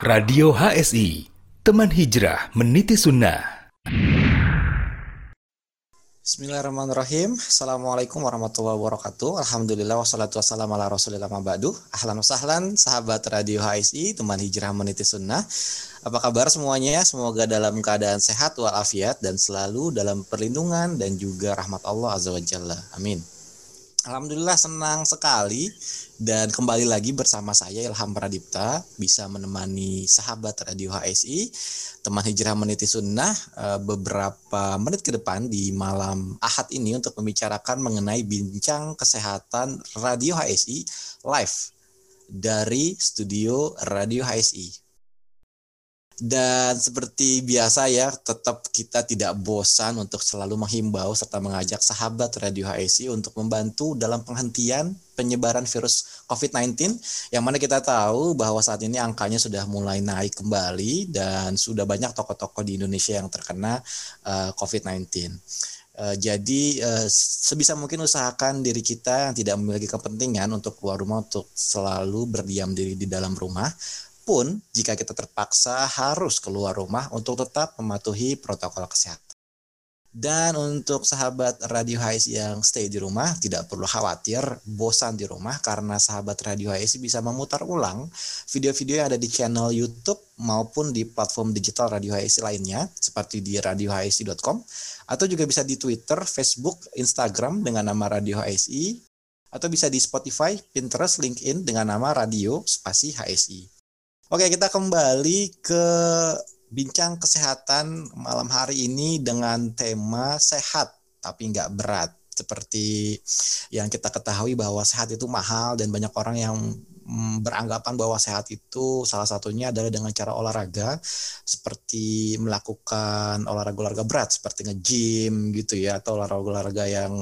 Radio HSI, teman hijrah meniti sunnah. Bismillahirrahmanirrahim. Assalamualaikum warahmatullahi wabarakatuh. Alhamdulillah wassalatu wassalamu ala rasulillah mabadu. Ahlan wasahlan sahabat Radio HSI, teman hijrah meniti sunnah. Apa kabar semuanya? Semoga dalam keadaan sehat walafiat dan selalu dalam perlindungan dan juga rahmat Allah Azza wa Jalla. Amin. Alhamdulillah senang sekali dan kembali lagi bersama saya Ilham Pradipta bisa menemani sahabat Radio HSI teman hijrah meniti sunnah eh, beberapa menit ke depan di malam Ahad ini untuk membicarakan mengenai bincang kesehatan Radio HSI live dari studio Radio HSI. Dan seperti biasa ya, tetap kita tidak bosan untuk selalu menghimbau serta mengajak sahabat Radio HSI untuk membantu dalam penghentian penyebaran virus COVID-19 yang mana kita tahu bahwa saat ini angkanya sudah mulai naik kembali dan sudah banyak tokoh-tokoh di Indonesia yang terkena uh, COVID-19. Uh, jadi uh, sebisa mungkin usahakan diri kita yang tidak memiliki kepentingan untuk keluar rumah untuk selalu berdiam diri di dalam rumah pun jika kita terpaksa harus keluar rumah untuk tetap mematuhi protokol kesehatan. Dan untuk sahabat Radio HSI yang stay di rumah, tidak perlu khawatir bosan di rumah karena sahabat Radio HSI bisa memutar ulang video-video yang ada di channel YouTube maupun di platform digital Radio HSI lainnya seperti di radiohsi.com atau juga bisa di Twitter, Facebook, Instagram dengan nama Radio HSI atau bisa di Spotify, Pinterest, LinkedIn dengan nama Radio Spasi HSI. Oke, kita kembali ke bincang kesehatan malam hari ini dengan tema sehat tapi nggak berat. Seperti yang kita ketahui bahwa sehat itu mahal dan banyak orang yang beranggapan bahwa sehat itu salah satunya adalah dengan cara olahraga seperti melakukan olahraga-olahraga berat seperti nge-gym gitu ya atau olahraga-olahraga yang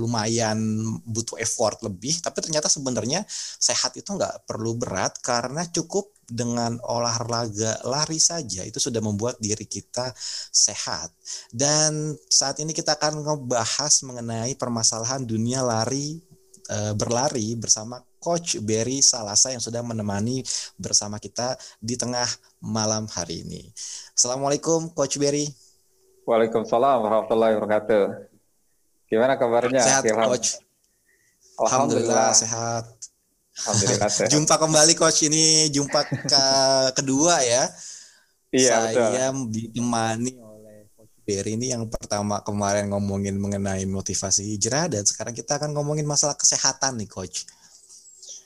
lumayan butuh effort lebih tapi ternyata sebenarnya sehat itu nggak perlu berat karena cukup dengan olahraga lari saja itu sudah membuat diri kita sehat. Dan saat ini kita akan ngebahas mengenai permasalahan dunia lari e, berlari bersama Coach Berry Salasa yang sudah menemani bersama kita di tengah malam hari ini. Assalamualaikum Coach Berry. Waalaikumsalam warahmatullahi wabarakatuh. Gimana kabarnya? Sehat Coach. Alhamdulillah, Alhamdulillah sehat. Alhamdulillah jumpa kembali coach ini jumpa ke kedua ya. Iya Saya betul. ditemani oleh coach Berry ini yang pertama kemarin ngomongin mengenai motivasi hijrah dan sekarang kita akan ngomongin masalah kesehatan nih coach.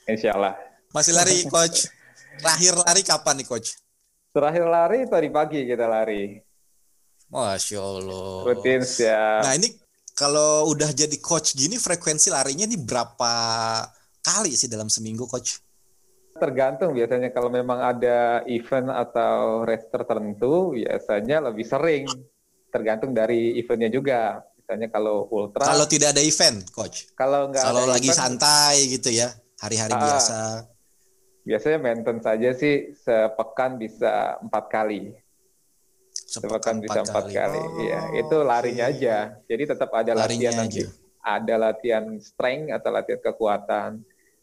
Insya Allah. Masih lari coach. Terakhir lari kapan nih coach? Terakhir lari tadi pagi kita lari. Masya Allah. Rutin ya. Nah ini kalau udah jadi coach gini frekuensi larinya ini berapa kali sih dalam seminggu, coach? Tergantung biasanya kalau memang ada event atau race tertentu, biasanya lebih sering. Tergantung dari eventnya juga. Misalnya kalau ultra. Kalau tidak ada event, coach. Kalau nggak. Kalau lagi event, santai gitu ya, hari-hari ah, biasa. Biasanya maintain saja sih sepekan bisa empat kali. Sepekan, sepekan bisa empat kali. kali. Oh, ya, itu larinya okay. aja. Jadi tetap ada larinya latihan aja. nanti. Ada latihan strength atau latihan kekuatan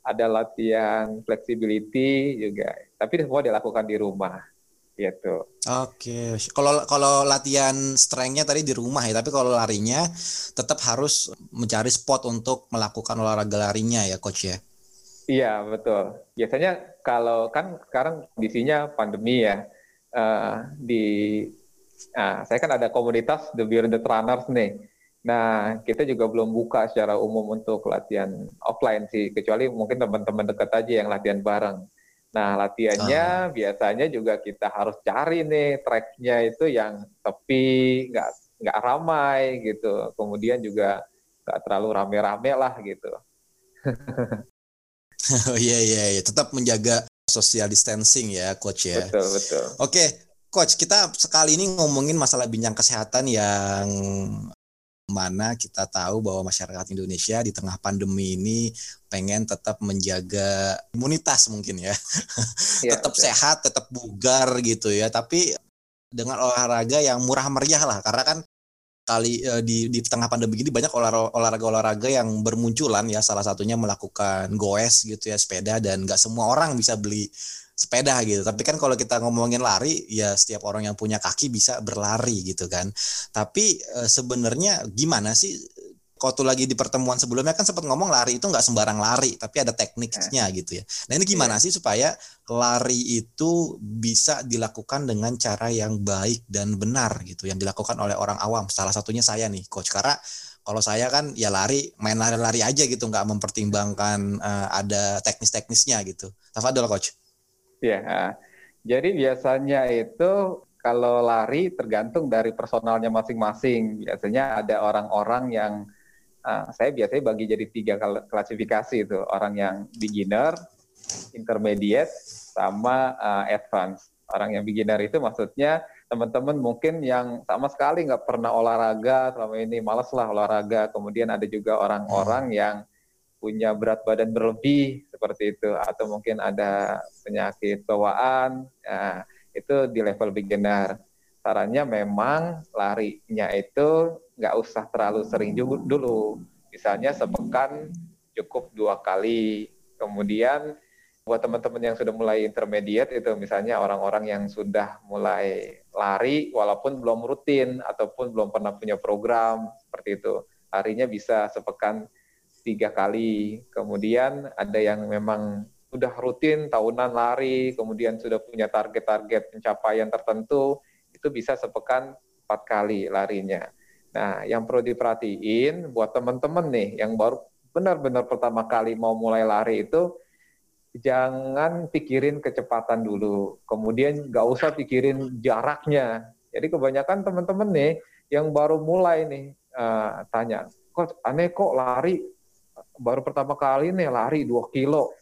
ada latihan flexibility juga. Tapi semua dilakukan di rumah gitu. Oke, kalau kalau latihan strength-nya tadi di rumah ya, tapi kalau larinya tetap harus mencari spot untuk melakukan olahraga larinya ya, coach ya. Iya betul. Biasanya kalau kan sekarang kondisinya pandemi ya, uh, di, nah, saya kan ada komunitas The Beyond the Runners nih Nah, kita juga belum buka secara umum untuk latihan offline sih, kecuali mungkin teman-teman dekat aja yang latihan bareng. Nah, latihannya uh. biasanya juga kita harus cari nih tracknya itu yang tepi, nggak nggak ramai gitu. Kemudian juga nggak terlalu rame-rame lah gitu. oh iya iya, iya. tetap menjaga social distancing ya, coach ya. Betul betul. Oke, coach kita sekali ini ngomongin masalah bincang kesehatan yang mana kita tahu bahwa masyarakat Indonesia di tengah pandemi ini pengen tetap menjaga imunitas mungkin ya, ya tetap betul. sehat, tetap bugar gitu ya. Tapi dengan olahraga yang murah meriah lah, karena kan kali eh, di di tengah pandemi ini banyak olahraga-olahraga yang bermunculan ya. Salah satunya melakukan goes gitu ya sepeda dan nggak semua orang bisa beli sepeda gitu. Tapi kan kalau kita ngomongin lari, ya setiap orang yang punya kaki bisa berlari gitu kan. Tapi e, sebenarnya gimana sih? Kau tuh lagi di pertemuan sebelumnya kan sempat ngomong lari itu nggak sembarang lari, tapi ada tekniknya gitu ya. Nah ini gimana yeah. sih supaya lari itu bisa dilakukan dengan cara yang baik dan benar gitu, yang dilakukan oleh orang awam. Salah satunya saya nih, coach. Karena kalau saya kan ya lari, main lari-lari aja gitu, nggak mempertimbangkan uh, ada teknis-teknisnya gitu. Tafadol coach. Ya, jadi biasanya itu kalau lari tergantung dari personalnya masing-masing. Biasanya ada orang-orang yang uh, saya biasanya bagi jadi tiga klasifikasi itu orang yang beginner, intermediate, sama uh, advance. Orang yang beginner itu maksudnya teman-teman mungkin yang sama sekali nggak pernah olahraga selama ini malas lah olahraga. Kemudian ada juga orang-orang yang punya berat badan berlebih seperti itu atau mungkin ada penyakit bawaan ya, itu di level beginner sarannya memang larinya itu nggak usah terlalu sering dulu misalnya sepekan cukup dua kali kemudian buat teman-teman yang sudah mulai intermediate itu misalnya orang-orang yang sudah mulai lari walaupun belum rutin ataupun belum pernah punya program seperti itu larinya bisa sepekan tiga kali. Kemudian ada yang memang sudah rutin tahunan lari, kemudian sudah punya target-target pencapaian tertentu, itu bisa sepekan empat kali larinya. Nah, yang perlu diperhatiin buat teman-teman nih yang baru benar-benar pertama kali mau mulai lari itu, jangan pikirin kecepatan dulu. Kemudian nggak usah pikirin jaraknya. Jadi kebanyakan teman-teman nih yang baru mulai nih uh, tanya, kok aneh kok lari baru pertama kali nih lari 2 kilo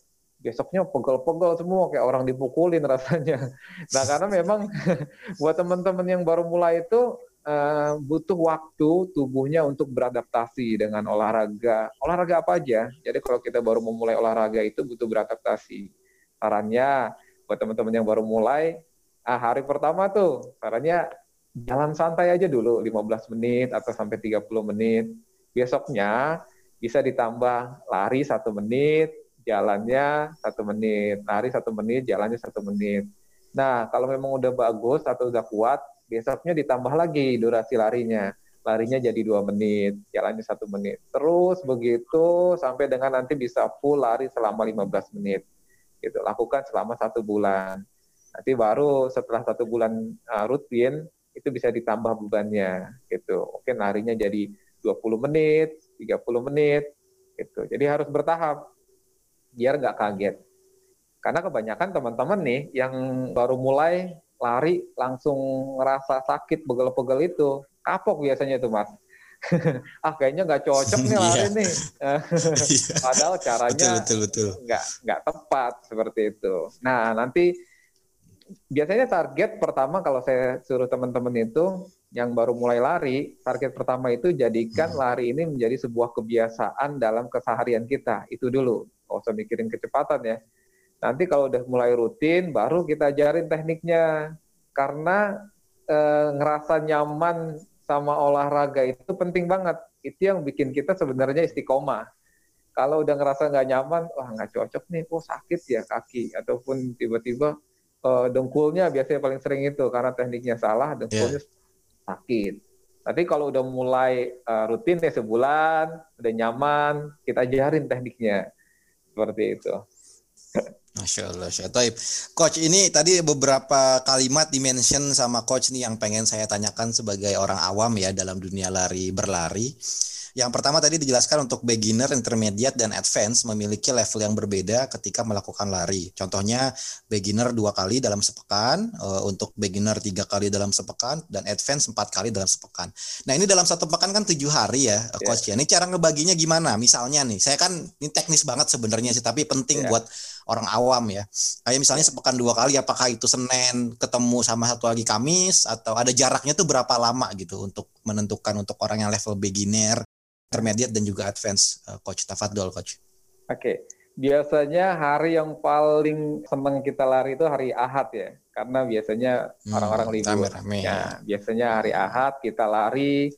besoknya pegel-pegel semua kayak orang dipukulin rasanya. Nah karena memang buat teman-teman yang baru mulai itu uh, butuh waktu tubuhnya untuk beradaptasi dengan olahraga. Olahraga apa aja? Jadi kalau kita baru memulai olahraga itu butuh beradaptasi. Sarannya buat teman-teman yang baru mulai, ah, hari pertama tuh sarannya jalan santai aja dulu 15 menit atau sampai 30 menit. Besoknya bisa ditambah lari satu menit, jalannya satu menit, lari satu menit, jalannya satu menit. Nah, kalau memang udah bagus atau udah kuat, besoknya ditambah lagi durasi larinya. Larinya jadi dua menit, jalannya satu menit. Terus begitu sampai dengan nanti bisa full lari selama 15 menit. Gitu. Lakukan selama satu bulan. Nanti baru setelah satu bulan uh, rutin, itu bisa ditambah bebannya. Gitu. Mungkin larinya jadi 20 menit, 30 menit gitu. Jadi harus bertahap biar nggak kaget. Karena kebanyakan teman-teman nih yang baru mulai lari langsung ngerasa sakit begel-begel itu kapok biasanya itu mas. ah kayaknya nggak cocok nih lari iya. nih. Iya. Padahal caranya nggak nggak tepat seperti itu. Nah nanti biasanya target pertama kalau saya suruh teman-teman itu yang baru mulai lari, target pertama itu jadikan hmm. lari ini menjadi sebuah kebiasaan dalam keseharian kita. Itu dulu, nggak usah mikirin kecepatan ya. Nanti kalau udah mulai rutin, baru kita ajarin tekniknya. Karena e, ngerasa nyaman sama olahraga itu penting banget. Itu yang bikin kita sebenarnya istiqomah. Kalau udah ngerasa nggak nyaman, wah nggak cocok nih, oh sakit ya kaki, ataupun tiba-tiba e, dengkulnya biasanya paling sering itu karena tekniknya salah, dengkulnya yeah sakit. Tapi kalau udah mulai uh, rutin ya sebulan, udah nyaman, kita ajarin tekniknya. Seperti itu. Masya Allah, Taib. Coach, ini tadi beberapa kalimat dimention sama Coach nih yang pengen saya tanyakan sebagai orang awam ya dalam dunia lari berlari. Yang pertama tadi dijelaskan untuk beginner, intermediate, dan advance memiliki level yang berbeda ketika melakukan lari. Contohnya beginner dua kali dalam sepekan, uh, untuk beginner tiga kali dalam sepekan, dan advance empat kali dalam sepekan. Nah ini dalam satu pekan kan tujuh hari ya, yeah. coach ya. Ini cara ngebaginya gimana? Misalnya nih, saya kan ini teknis banget sebenarnya sih, tapi penting yeah. buat orang awam ya. Kayak misalnya sepekan dua kali, apakah itu Senin ketemu sama satu lagi Kamis atau ada jaraknya tuh berapa lama gitu untuk menentukan untuk orang yang level beginner intermediate dan juga advance uh, coach Tafadol coach. Oke. Okay. Biasanya hari yang paling senang kita lari itu hari Ahad ya. Karena biasanya hmm, orang-orang hmm, libur. Rame, ya, ya, biasanya hari Ahad kita lari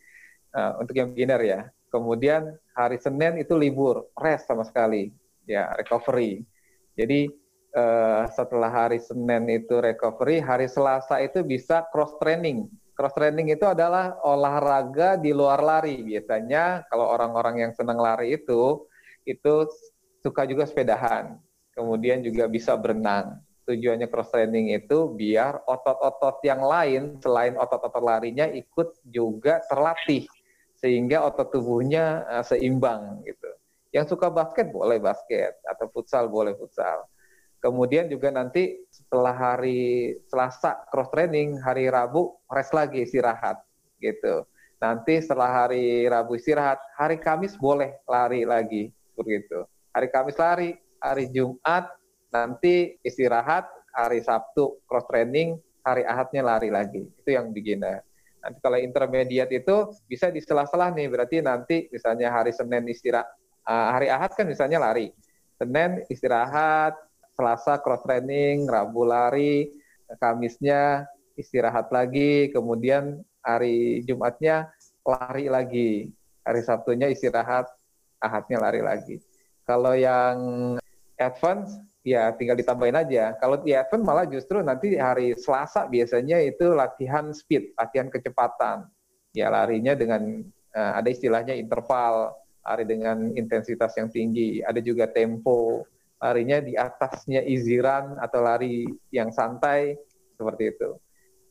uh, untuk yang beginner ya. Kemudian hari Senin itu libur, rest sama sekali. Ya, recovery. Jadi uh, setelah hari Senin itu recovery, hari Selasa itu bisa cross training. Cross training itu adalah olahraga di luar lari. Biasanya kalau orang-orang yang senang lari itu itu suka juga sepedahan. Kemudian juga bisa berenang. Tujuannya cross training itu biar otot-otot yang lain selain otot-otot larinya ikut juga terlatih sehingga otot tubuhnya uh, seimbang gitu. Yang suka basket boleh basket atau futsal boleh futsal Kemudian juga nanti setelah hari Selasa cross training, hari Rabu rest lagi istirahat gitu. Nanti setelah hari Rabu istirahat, hari Kamis boleh lari lagi begitu. Hari Kamis lari, hari Jumat nanti istirahat, hari Sabtu cross training, hari Ahadnya lari lagi. Itu yang beginner. Nanti kalau intermediate itu bisa di sela-sela nih, berarti nanti misalnya hari Senin istirahat, ah, hari Ahad kan misalnya lari. Senin istirahat, Selasa cross training, Rabu lari, Kamisnya istirahat lagi, kemudian hari Jumatnya lari lagi, hari Sabtunya istirahat, Ahadnya lari lagi. Kalau yang advance ya tinggal ditambahin aja. Kalau di advance malah justru nanti hari Selasa biasanya itu latihan speed, latihan kecepatan. Ya larinya dengan uh, ada istilahnya interval, lari dengan intensitas yang tinggi, ada juga tempo, larinya di atasnya run atau lari yang santai seperti itu.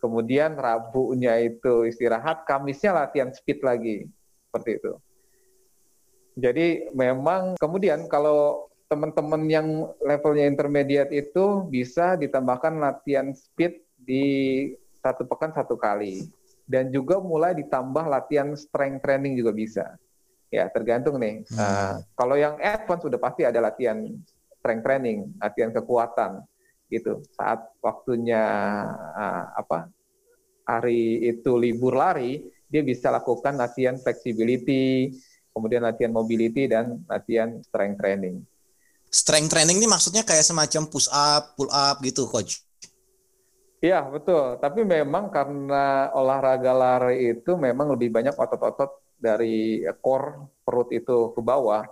Kemudian Rabunya itu istirahat, Kamisnya latihan speed lagi seperti itu. Jadi memang kemudian kalau teman-teman yang levelnya intermediate itu bisa ditambahkan latihan speed di satu pekan satu kali dan juga mulai ditambah latihan strength training juga bisa ya tergantung nih hmm. uh, kalau yang advance sudah pasti ada latihan strength training, latihan kekuatan gitu. Saat waktunya uh, apa hari itu libur lari, dia bisa lakukan latihan flexibility, kemudian latihan mobility dan latihan strength training. Strength training ini maksudnya kayak semacam push up, pull up gitu, coach. Iya, betul. Tapi memang karena olahraga lari itu memang lebih banyak otot-otot dari core perut itu ke bawah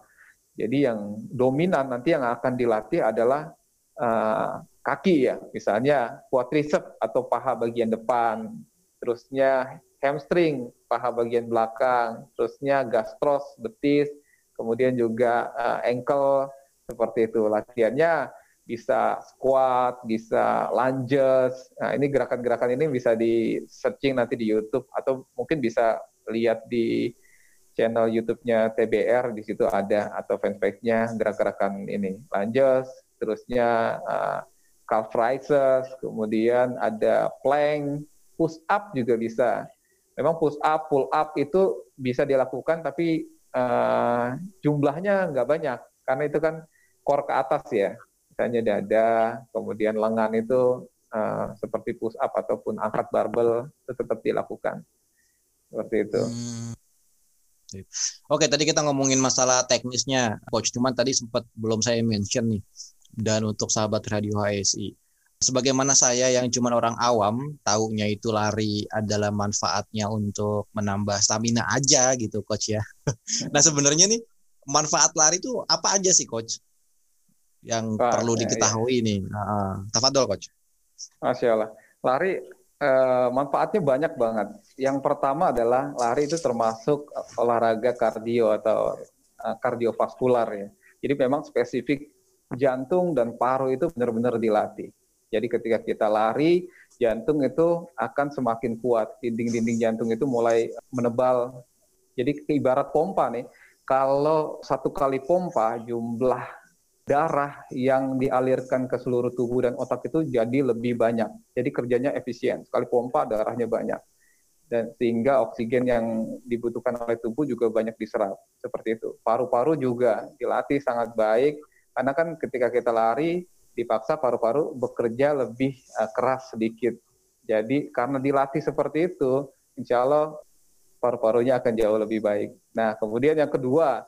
jadi yang dominan nanti yang akan dilatih adalah uh, kaki ya, misalnya quadriceps atau paha bagian depan, terusnya hamstring paha bagian belakang, terusnya gastros betis, kemudian juga uh, ankle seperti itu. Latihannya bisa squat, bisa lunges. Nah, ini gerakan-gerakan ini bisa di searching nanti di YouTube atau mungkin bisa lihat di channel YouTube-nya TBR di situ ada atau fanpage-nya gerak-gerakan ini. Lanjut terusnya uh, calf raises kemudian ada plank push up juga bisa. Memang push up pull up itu bisa dilakukan tapi uh, jumlahnya nggak banyak. Karena itu kan core ke atas ya. Misalnya dada kemudian lengan itu uh, seperti push up ataupun angkat barbel itu tetap dilakukan. Seperti itu. Hmm. Oke, tadi kita ngomongin masalah teknisnya, coach. Cuman tadi sempat belum saya mention nih. Dan untuk sahabat radio HSI, sebagaimana saya yang cuma orang awam, taunya itu lari adalah manfaatnya untuk menambah stamina aja gitu, coach ya. nah, sebenarnya nih manfaat lari itu apa aja sih, coach? Yang perlu ya, diketahui ya. nih. Nah, tafadol, coach. Masya Allah. Lari eh, manfaatnya banyak banget. Yang pertama adalah lari itu termasuk olahraga kardio atau uh, kardiovaskular ya. Jadi memang spesifik jantung dan paru itu benar-benar dilatih. Jadi ketika kita lari, jantung itu akan semakin kuat. Dinding-dinding jantung itu mulai menebal. Jadi ibarat pompa nih, kalau satu kali pompa jumlah darah yang dialirkan ke seluruh tubuh dan otak itu jadi lebih banyak. Jadi kerjanya efisien. Sekali pompa darahnya banyak. Dan sehingga oksigen yang dibutuhkan oleh tubuh juga banyak diserap. Seperti itu. Paru-paru juga dilatih sangat baik. Karena kan ketika kita lari, dipaksa paru-paru bekerja lebih uh, keras sedikit. Jadi karena dilatih seperti itu, insya Allah paru-parunya akan jauh lebih baik. Nah, kemudian yang kedua,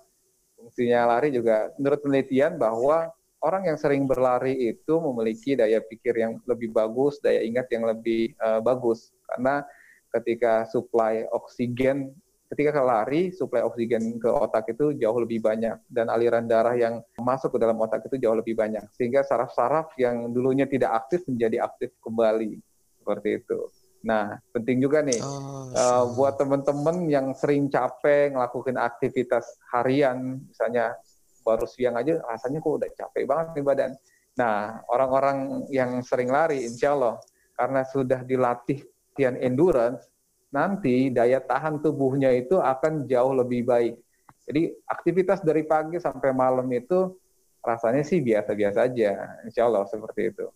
fungsinya lari juga menurut penelitian bahwa orang yang sering berlari itu memiliki daya pikir yang lebih bagus, daya ingat yang lebih uh, bagus. Karena ketika suplai oksigen ketika lari suplai oksigen ke otak itu jauh lebih banyak. Dan aliran darah yang masuk ke dalam otak itu jauh lebih banyak. Sehingga saraf-saraf yang dulunya tidak aktif menjadi aktif kembali. Seperti itu. Nah, penting juga nih oh, uh, buat teman-teman yang sering capek ngelakuin aktivitas harian, misalnya baru siang aja rasanya kok udah capek banget nih badan. Nah, orang-orang yang sering lari, insya Allah karena sudah dilatih latihan endurance, nanti daya tahan tubuhnya itu akan jauh lebih baik. Jadi aktivitas dari pagi sampai malam itu rasanya sih biasa-biasa aja, insya Allah seperti itu.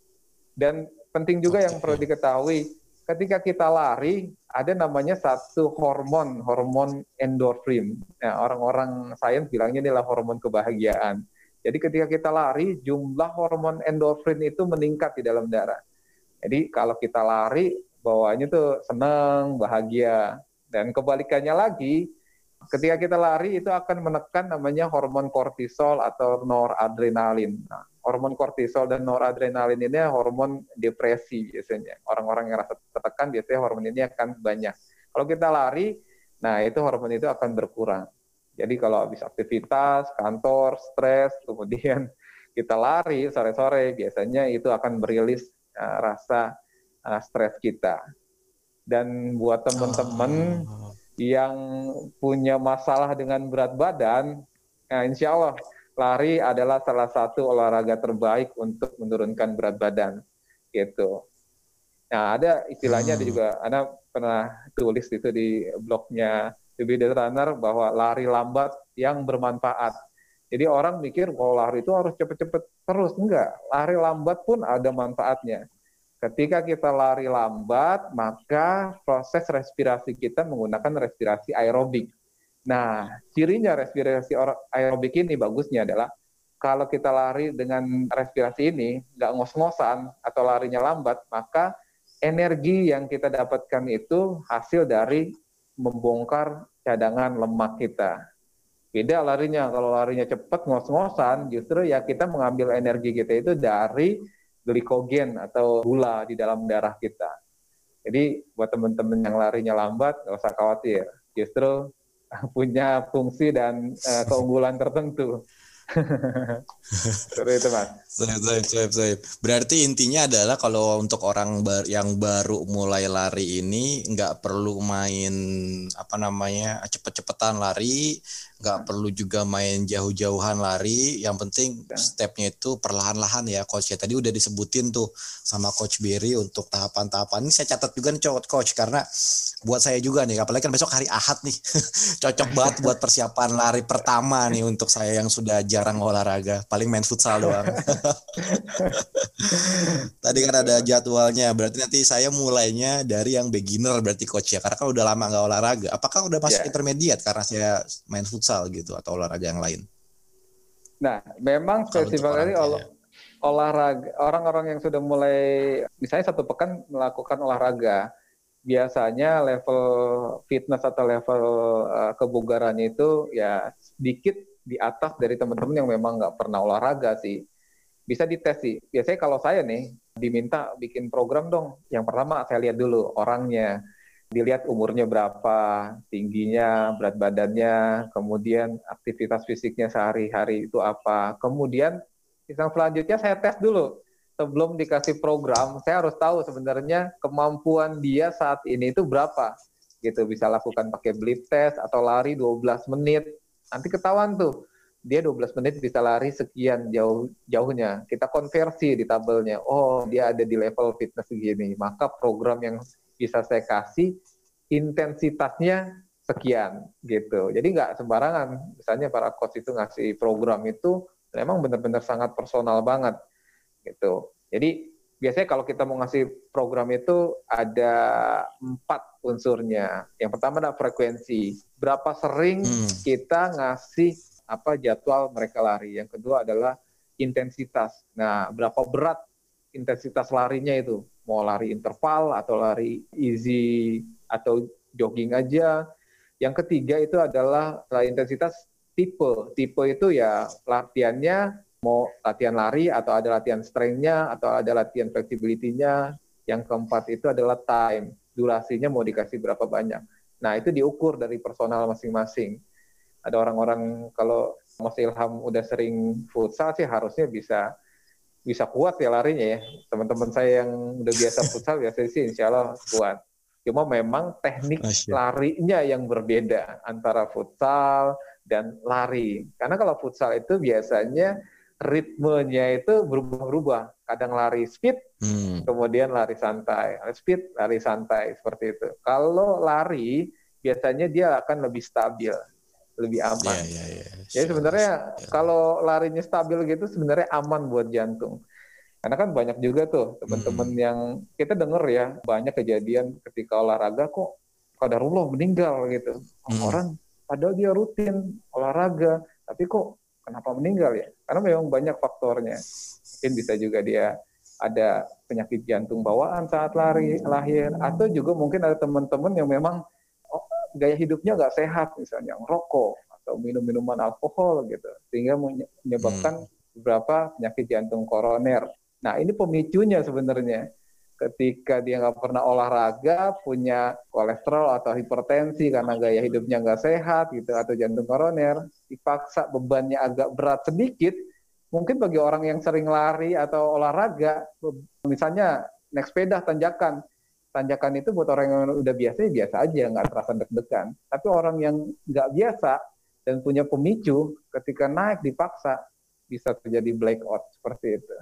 Dan penting juga yang perlu diketahui, ketika kita lari, ada namanya satu hormon, hormon endorfin. Nah, orang-orang sains bilangnya inilah hormon kebahagiaan. Jadi ketika kita lari, jumlah hormon endorfin itu meningkat di dalam darah. Jadi kalau kita lari, bawaannya tuh senang, bahagia. Dan kebalikannya lagi, ketika kita lari itu akan menekan namanya hormon kortisol atau noradrenalin. Nah, hormon kortisol dan noradrenalin ini hormon depresi biasanya. Orang-orang yang rasa tertekan biasanya hormon ini akan banyak. Kalau kita lari, nah itu hormon itu akan berkurang. Jadi kalau habis aktivitas, kantor, stres, kemudian kita lari sore-sore, biasanya itu akan berilis uh, rasa uh, stres kita. Dan buat teman-teman oh. yang punya masalah dengan berat badan, nah insya Allah lari adalah salah satu olahraga terbaik untuk menurunkan berat badan. Gitu. Nah ada istilahnya hmm. ada juga, Anda pernah tulis itu di blognya The Runner bahwa lari lambat yang bermanfaat. Jadi orang mikir kalau lari itu harus cepet-cepet terus. Enggak, lari lambat pun ada manfaatnya. Ketika kita lari lambat, maka proses respirasi kita menggunakan respirasi aerobik. Nah, cirinya respirasi aerobik ini bagusnya adalah kalau kita lari dengan respirasi ini, nggak ngos-ngosan atau larinya lambat, maka energi yang kita dapatkan itu hasil dari membongkar cadangan lemak kita. Beda larinya, kalau larinya cepat ngos-ngosan, justru ya kita mengambil energi kita itu dari glikogen atau gula di dalam darah kita. Jadi buat teman-teman yang larinya lambat, nggak usah khawatir. Justru punya fungsi dan uh, keunggulan tertentu. Seperti itu mas. Saib. Berarti intinya adalah kalau untuk orang bar yang baru mulai lari ini nggak perlu main apa namanya cepet-cepetan lari, nggak perlu juga main jauh-jauhan lari yang penting ya. stepnya itu perlahan-lahan ya coach ya tadi udah disebutin tuh sama coach Berry untuk tahapan-tahapan ini saya catat juga nih coach karena buat saya juga nih apalagi kan besok hari Ahad nih cocok banget buat persiapan lari pertama nih untuk saya yang sudah jarang olahraga paling main futsal doang tadi kan ada jadwalnya berarti nanti saya mulainya dari yang beginner berarti coach ya karena kan udah lama nggak olahraga apakah udah masuk yeah. intermediate karena saya main futsal gitu atau olahraga yang lain? Nah, memang spesifik ol olahraga orang-orang yang sudah mulai misalnya satu pekan melakukan olahraga biasanya level fitness atau level uh, kebugarannya itu ya sedikit di atas dari teman-teman yang memang nggak pernah olahraga sih bisa dites sih biasanya kalau saya nih diminta bikin program dong yang pertama saya lihat dulu orangnya dilihat umurnya berapa, tingginya, berat badannya, kemudian aktivitas fisiknya sehari-hari itu apa. Kemudian yang selanjutnya saya tes dulu. Sebelum dikasih program, saya harus tahu sebenarnya kemampuan dia saat ini itu berapa. Gitu bisa lakukan pakai blip test atau lari 12 menit. Nanti ketahuan tuh dia 12 menit bisa lari sekian jauh jauhnya. Kita konversi di tabelnya. Oh, dia ada di level fitness segini. Maka program yang bisa saya kasih intensitasnya sekian gitu. Jadi nggak sembarangan. Misalnya para coach itu ngasih program itu memang benar-benar sangat personal banget gitu. Jadi biasanya kalau kita mau ngasih program itu ada empat unsurnya. Yang pertama adalah frekuensi. Berapa sering hmm. kita ngasih apa jadwal mereka lari. Yang kedua adalah intensitas. Nah, berapa berat intensitas larinya itu? mau lari interval atau lari easy atau jogging aja. Yang ketiga itu adalah intensitas tipe. Tipe itu ya latihannya mau latihan lari atau ada latihan strength-nya atau ada latihan flexibility-nya. Yang keempat itu adalah time. Durasinya mau dikasih berapa banyak. Nah, itu diukur dari personal masing-masing. Ada orang-orang kalau Mas Ilham udah sering futsal sih harusnya bisa bisa kuat ya larinya ya. Teman-teman saya yang udah biasa futsal biasa sih insya Allah kuat. Cuma memang teknik Asyik. larinya yang berbeda antara futsal dan lari. Karena kalau futsal itu biasanya ritmenya itu berubah-ubah. Kadang lari speed, hmm. kemudian lari santai. Speed, lari santai, seperti itu. Kalau lari, biasanya dia akan lebih stabil, lebih aman. Yeah, yeah, yeah. Jadi sebenarnya yeah. kalau larinya stabil gitu, sebenarnya aman buat jantung. Karena kan banyak juga tuh teman-teman hmm. yang kita dengar ya banyak kejadian ketika olahraga kok kadarullah meninggal gitu. Hmm. Orang padahal dia rutin olahraga, tapi kok kenapa meninggal ya? Karena memang banyak faktornya. Mungkin bisa juga dia ada penyakit jantung bawaan saat lari lahir atau juga mungkin ada teman-teman yang memang oh, gaya hidupnya nggak sehat misalnya rokok atau minum minuman alkohol gitu sehingga menyebabkan hmm. beberapa penyakit jantung koroner Nah, ini pemicunya sebenarnya. Ketika dia nggak pernah olahraga, punya kolesterol atau hipertensi karena gaya hidupnya nggak sehat gitu, atau jantung koroner, dipaksa bebannya agak berat sedikit, mungkin bagi orang yang sering lari atau olahraga, misalnya naik sepeda tanjakan, tanjakan itu buat orang yang udah biasa ya biasa aja, nggak terasa deg-degan. Tapi orang yang nggak biasa dan punya pemicu, ketika naik dipaksa, bisa terjadi blackout seperti itu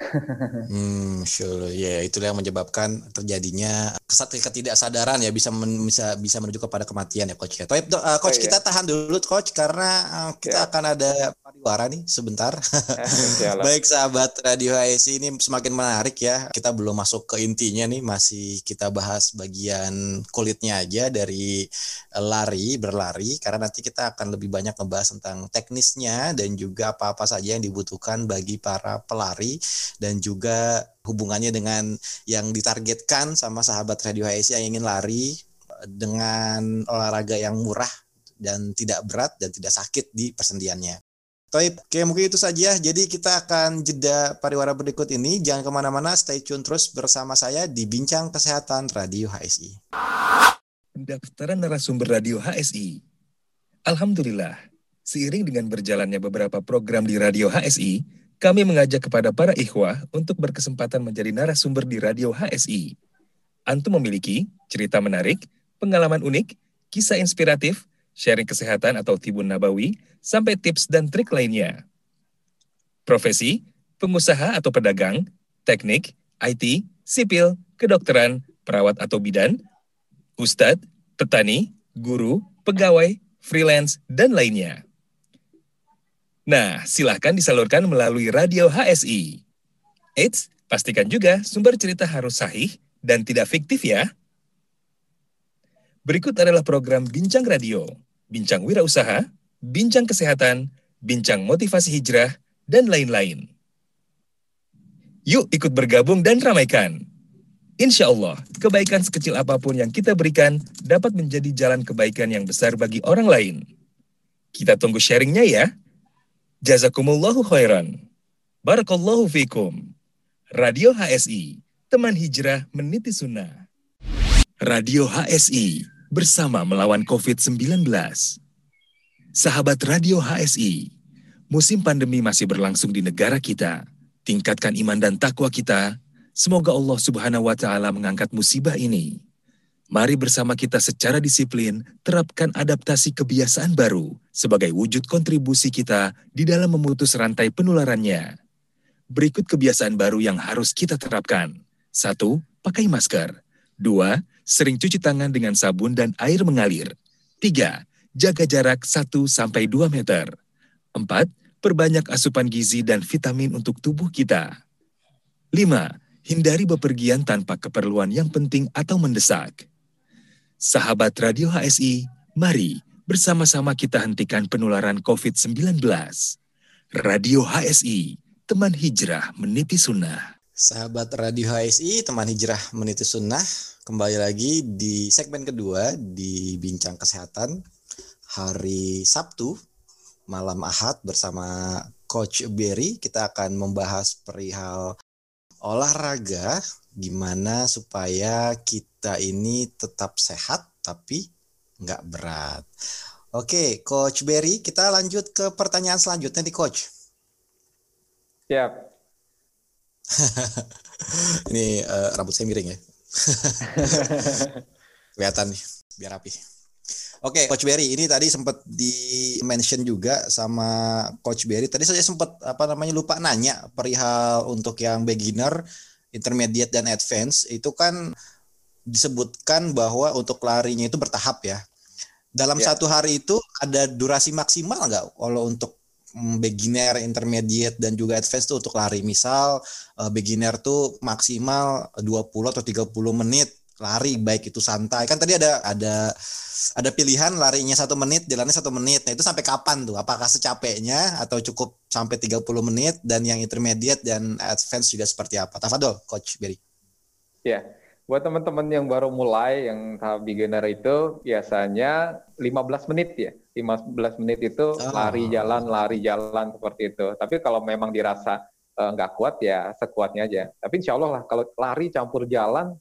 hmm, sure. Ya, yeah, itulah yang menyebabkan terjadinya ketidaksadaran ya bisa men, bisa bisa menuju kepada kematian ya coach ya. Tapi uh, coach oh, kita tahan dulu coach karena uh, kita yeah. akan ada pariwara nih sebentar. Baik sahabat Radio HSI ini semakin menarik ya. Kita belum masuk ke intinya nih, masih kita bahas bagian kulitnya aja dari lari, berlari karena nanti kita akan lebih banyak ngebahas tentang teknisnya dan juga apa-apa saja yang dibutuhkan bagi para pelari dan juga hubungannya dengan yang ditargetkan sama sahabat Radio HSI yang ingin lari dengan olahraga yang murah dan tidak berat dan tidak sakit di persendiannya. Toib, oke mungkin itu saja. Jadi kita akan jeda pariwara berikut ini. Jangan ke mana-mana, stay tune terus bersama saya di Bincang Kesehatan Radio HSI. Pendaftaran narasumber Radio HSI. Alhamdulillah, seiring dengan berjalannya beberapa program di Radio HSI, kami mengajak kepada para ikhwah untuk berkesempatan menjadi narasumber di Radio HSI. Antum memiliki cerita menarik, pengalaman unik, kisah inspiratif, sharing kesehatan atau tibun nabawi, sampai tips dan trik lainnya. Profesi, pengusaha atau pedagang, teknik, IT, sipil, kedokteran, perawat atau bidan, ustadz, petani, guru, pegawai, freelance, dan lainnya. Nah, silahkan disalurkan melalui radio HSI. Eits, pastikan juga sumber cerita harus sahih dan tidak fiktif ya. Berikut adalah program Bincang Radio, Bincang Wirausaha, Bincang Kesehatan, Bincang Motivasi Hijrah, dan lain-lain. Yuk ikut bergabung dan ramaikan. Insya Allah, kebaikan sekecil apa pun yang kita berikan dapat menjadi jalan kebaikan yang besar bagi orang lain. Kita tunggu sharingnya ya. Jazakumullahu khairan. Barakallahu fikum. Radio HSI, teman hijrah meniti sunnah. Radio HSI, bersama melawan COVID-19. Sahabat Radio HSI, musim pandemi masih berlangsung di negara kita. Tingkatkan iman dan takwa kita. Semoga Allah Subhanahu wa taala mengangkat musibah ini Mari bersama kita secara disiplin terapkan adaptasi kebiasaan baru sebagai wujud kontribusi kita di dalam memutus rantai penularannya. Berikut kebiasaan baru yang harus kita terapkan. Satu, pakai masker. Dua, sering cuci tangan dengan sabun dan air mengalir. Tiga, jaga jarak 1-2 meter. Empat, perbanyak asupan gizi dan vitamin untuk tubuh kita. Lima, hindari bepergian tanpa keperluan yang penting atau mendesak. Sahabat Radio HSI, mari bersama-sama kita hentikan penularan COVID-19. Radio HSI, teman hijrah meniti sunnah. Sahabat Radio HSI, teman hijrah meniti sunnah, kembali lagi di segmen kedua di Bincang Kesehatan hari Sabtu malam Ahad bersama Coach Berry. Kita akan membahas perihal olahraga, gimana supaya kita kita ini tetap sehat tapi nggak berat. Oke, Coach Berry, kita lanjut ke pertanyaan selanjutnya nih, Coach. Siap. ini uh, rambut saya miring ya. Kelihatan nih, biar rapi. Oke, okay, Coach Berry, ini tadi sempat di mention juga sama Coach Berry. Tadi saya sempat apa namanya lupa nanya perihal untuk yang beginner, intermediate dan advance itu kan disebutkan bahwa untuk larinya itu bertahap ya. Dalam yeah. satu hari itu ada durasi maksimal nggak? Kalau untuk mm, beginner, intermediate dan juga advance itu untuk lari. Misal uh, beginner tuh maksimal 20 atau 30 menit lari baik itu santai. Kan tadi ada ada ada pilihan larinya satu menit jalannya satu menit. Nah itu sampai kapan tuh? Apakah secapeknya atau cukup sampai 30 menit? Dan yang intermediate dan advance juga seperti apa? Tafadol coach Berry ya buat teman-teman yang baru mulai yang tahap beginner itu biasanya 15 menit ya 15 menit itu oh. lari jalan lari jalan seperti itu tapi kalau memang dirasa eh, nggak uh, kuat ya sekuatnya aja tapi insya Allah lah kalau lari campur jalan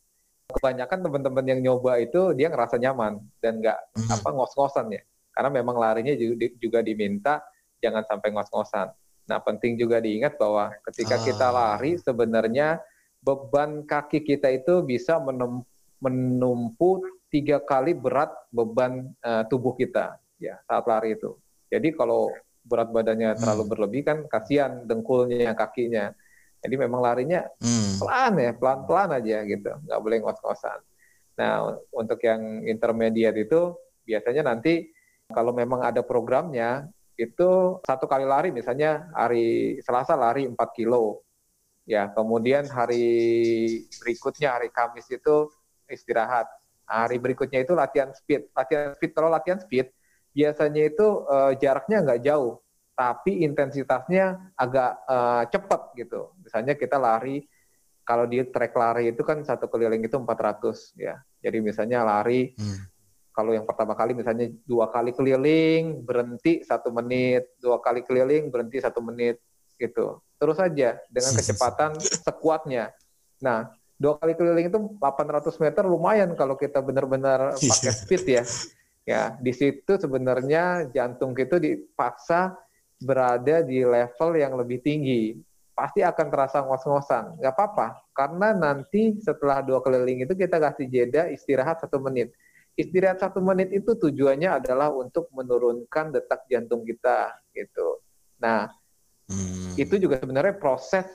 kebanyakan teman-teman yang nyoba itu dia ngerasa nyaman dan nggak hmm. apa ngos-ngosan ya karena memang larinya juga diminta jangan sampai ngos-ngosan. Nah penting juga diingat bahwa ketika ah. kita lari sebenarnya beban kaki kita itu bisa menumpu tiga kali berat beban uh, tubuh kita ya saat lari itu. Jadi kalau berat badannya terlalu hmm. berlebih kan kasihan dengkulnya kakinya. Jadi memang larinya hmm. pelan ya, pelan-pelan aja gitu, nggak boleh ngos-ngosan. Nah, untuk yang intermediate itu biasanya nanti kalau memang ada programnya itu satu kali lari misalnya hari Selasa lari 4 kilo. Ya, kemudian hari berikutnya hari Kamis itu istirahat. Hari berikutnya itu latihan speed. Latihan speed kalau latihan speed biasanya itu uh, jaraknya nggak jauh tapi intensitasnya agak uh, cepat gitu. Misalnya kita lari kalau di trek lari itu kan satu keliling itu 400 ya. Jadi misalnya lari hmm. kalau yang pertama kali misalnya dua kali keliling berhenti satu menit, dua kali keliling berhenti satu menit gitu. Terus saja dengan kecepatan sekuatnya. Nah, dua kali keliling itu 800 meter lumayan kalau kita benar-benar pakai speed ya. Ya, di situ sebenarnya jantung kita dipaksa berada di level yang lebih tinggi, pasti akan terasa ngos-ngosan. Nggak apa-apa, karena nanti setelah dua keliling itu kita kasih jeda istirahat satu menit. Istirahat satu menit itu tujuannya adalah untuk menurunkan detak jantung kita, gitu. Nah, hmm. itu juga sebenarnya proses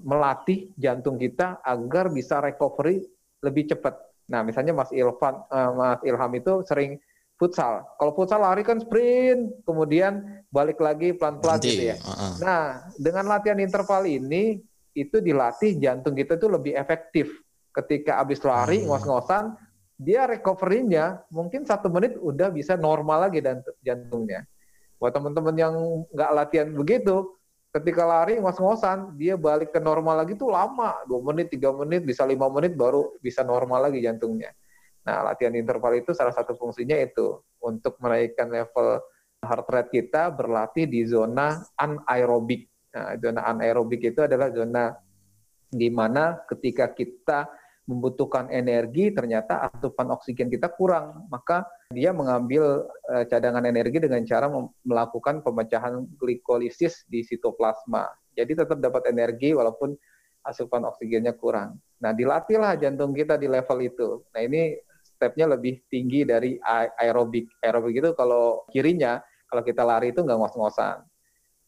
melatih jantung kita agar bisa recovery lebih cepat. Nah, misalnya Mas Ilham, uh, Mas Ilham itu sering futsal. Kalau futsal lari kan sprint, kemudian balik lagi pelan-pelan gitu ya. Uh -uh. Nah, dengan latihan interval ini itu dilatih jantung kita itu lebih efektif. Ketika habis lari uh. ngos-ngosan, dia recovery-nya mungkin satu menit udah bisa normal lagi dan jantungnya. Buat teman-teman yang nggak latihan begitu, ketika lari ngos-ngosan, dia balik ke normal lagi tuh lama, dua menit, tiga menit, bisa lima menit baru bisa normal lagi jantungnya. Nah, latihan interval itu salah satu fungsinya itu untuk menaikkan level heart rate kita berlatih di zona anaerobik. Nah, zona anaerobik itu adalah zona di mana ketika kita membutuhkan energi ternyata asupan oksigen kita kurang maka dia mengambil uh, cadangan energi dengan cara melakukan pemecahan glikolisis di sitoplasma jadi tetap dapat energi walaupun asupan oksigennya kurang nah dilatihlah jantung kita di level itu nah ini stepnya lebih tinggi dari aerobik. Aerobik itu kalau kirinya, kalau kita lari itu nggak ngos-ngosan.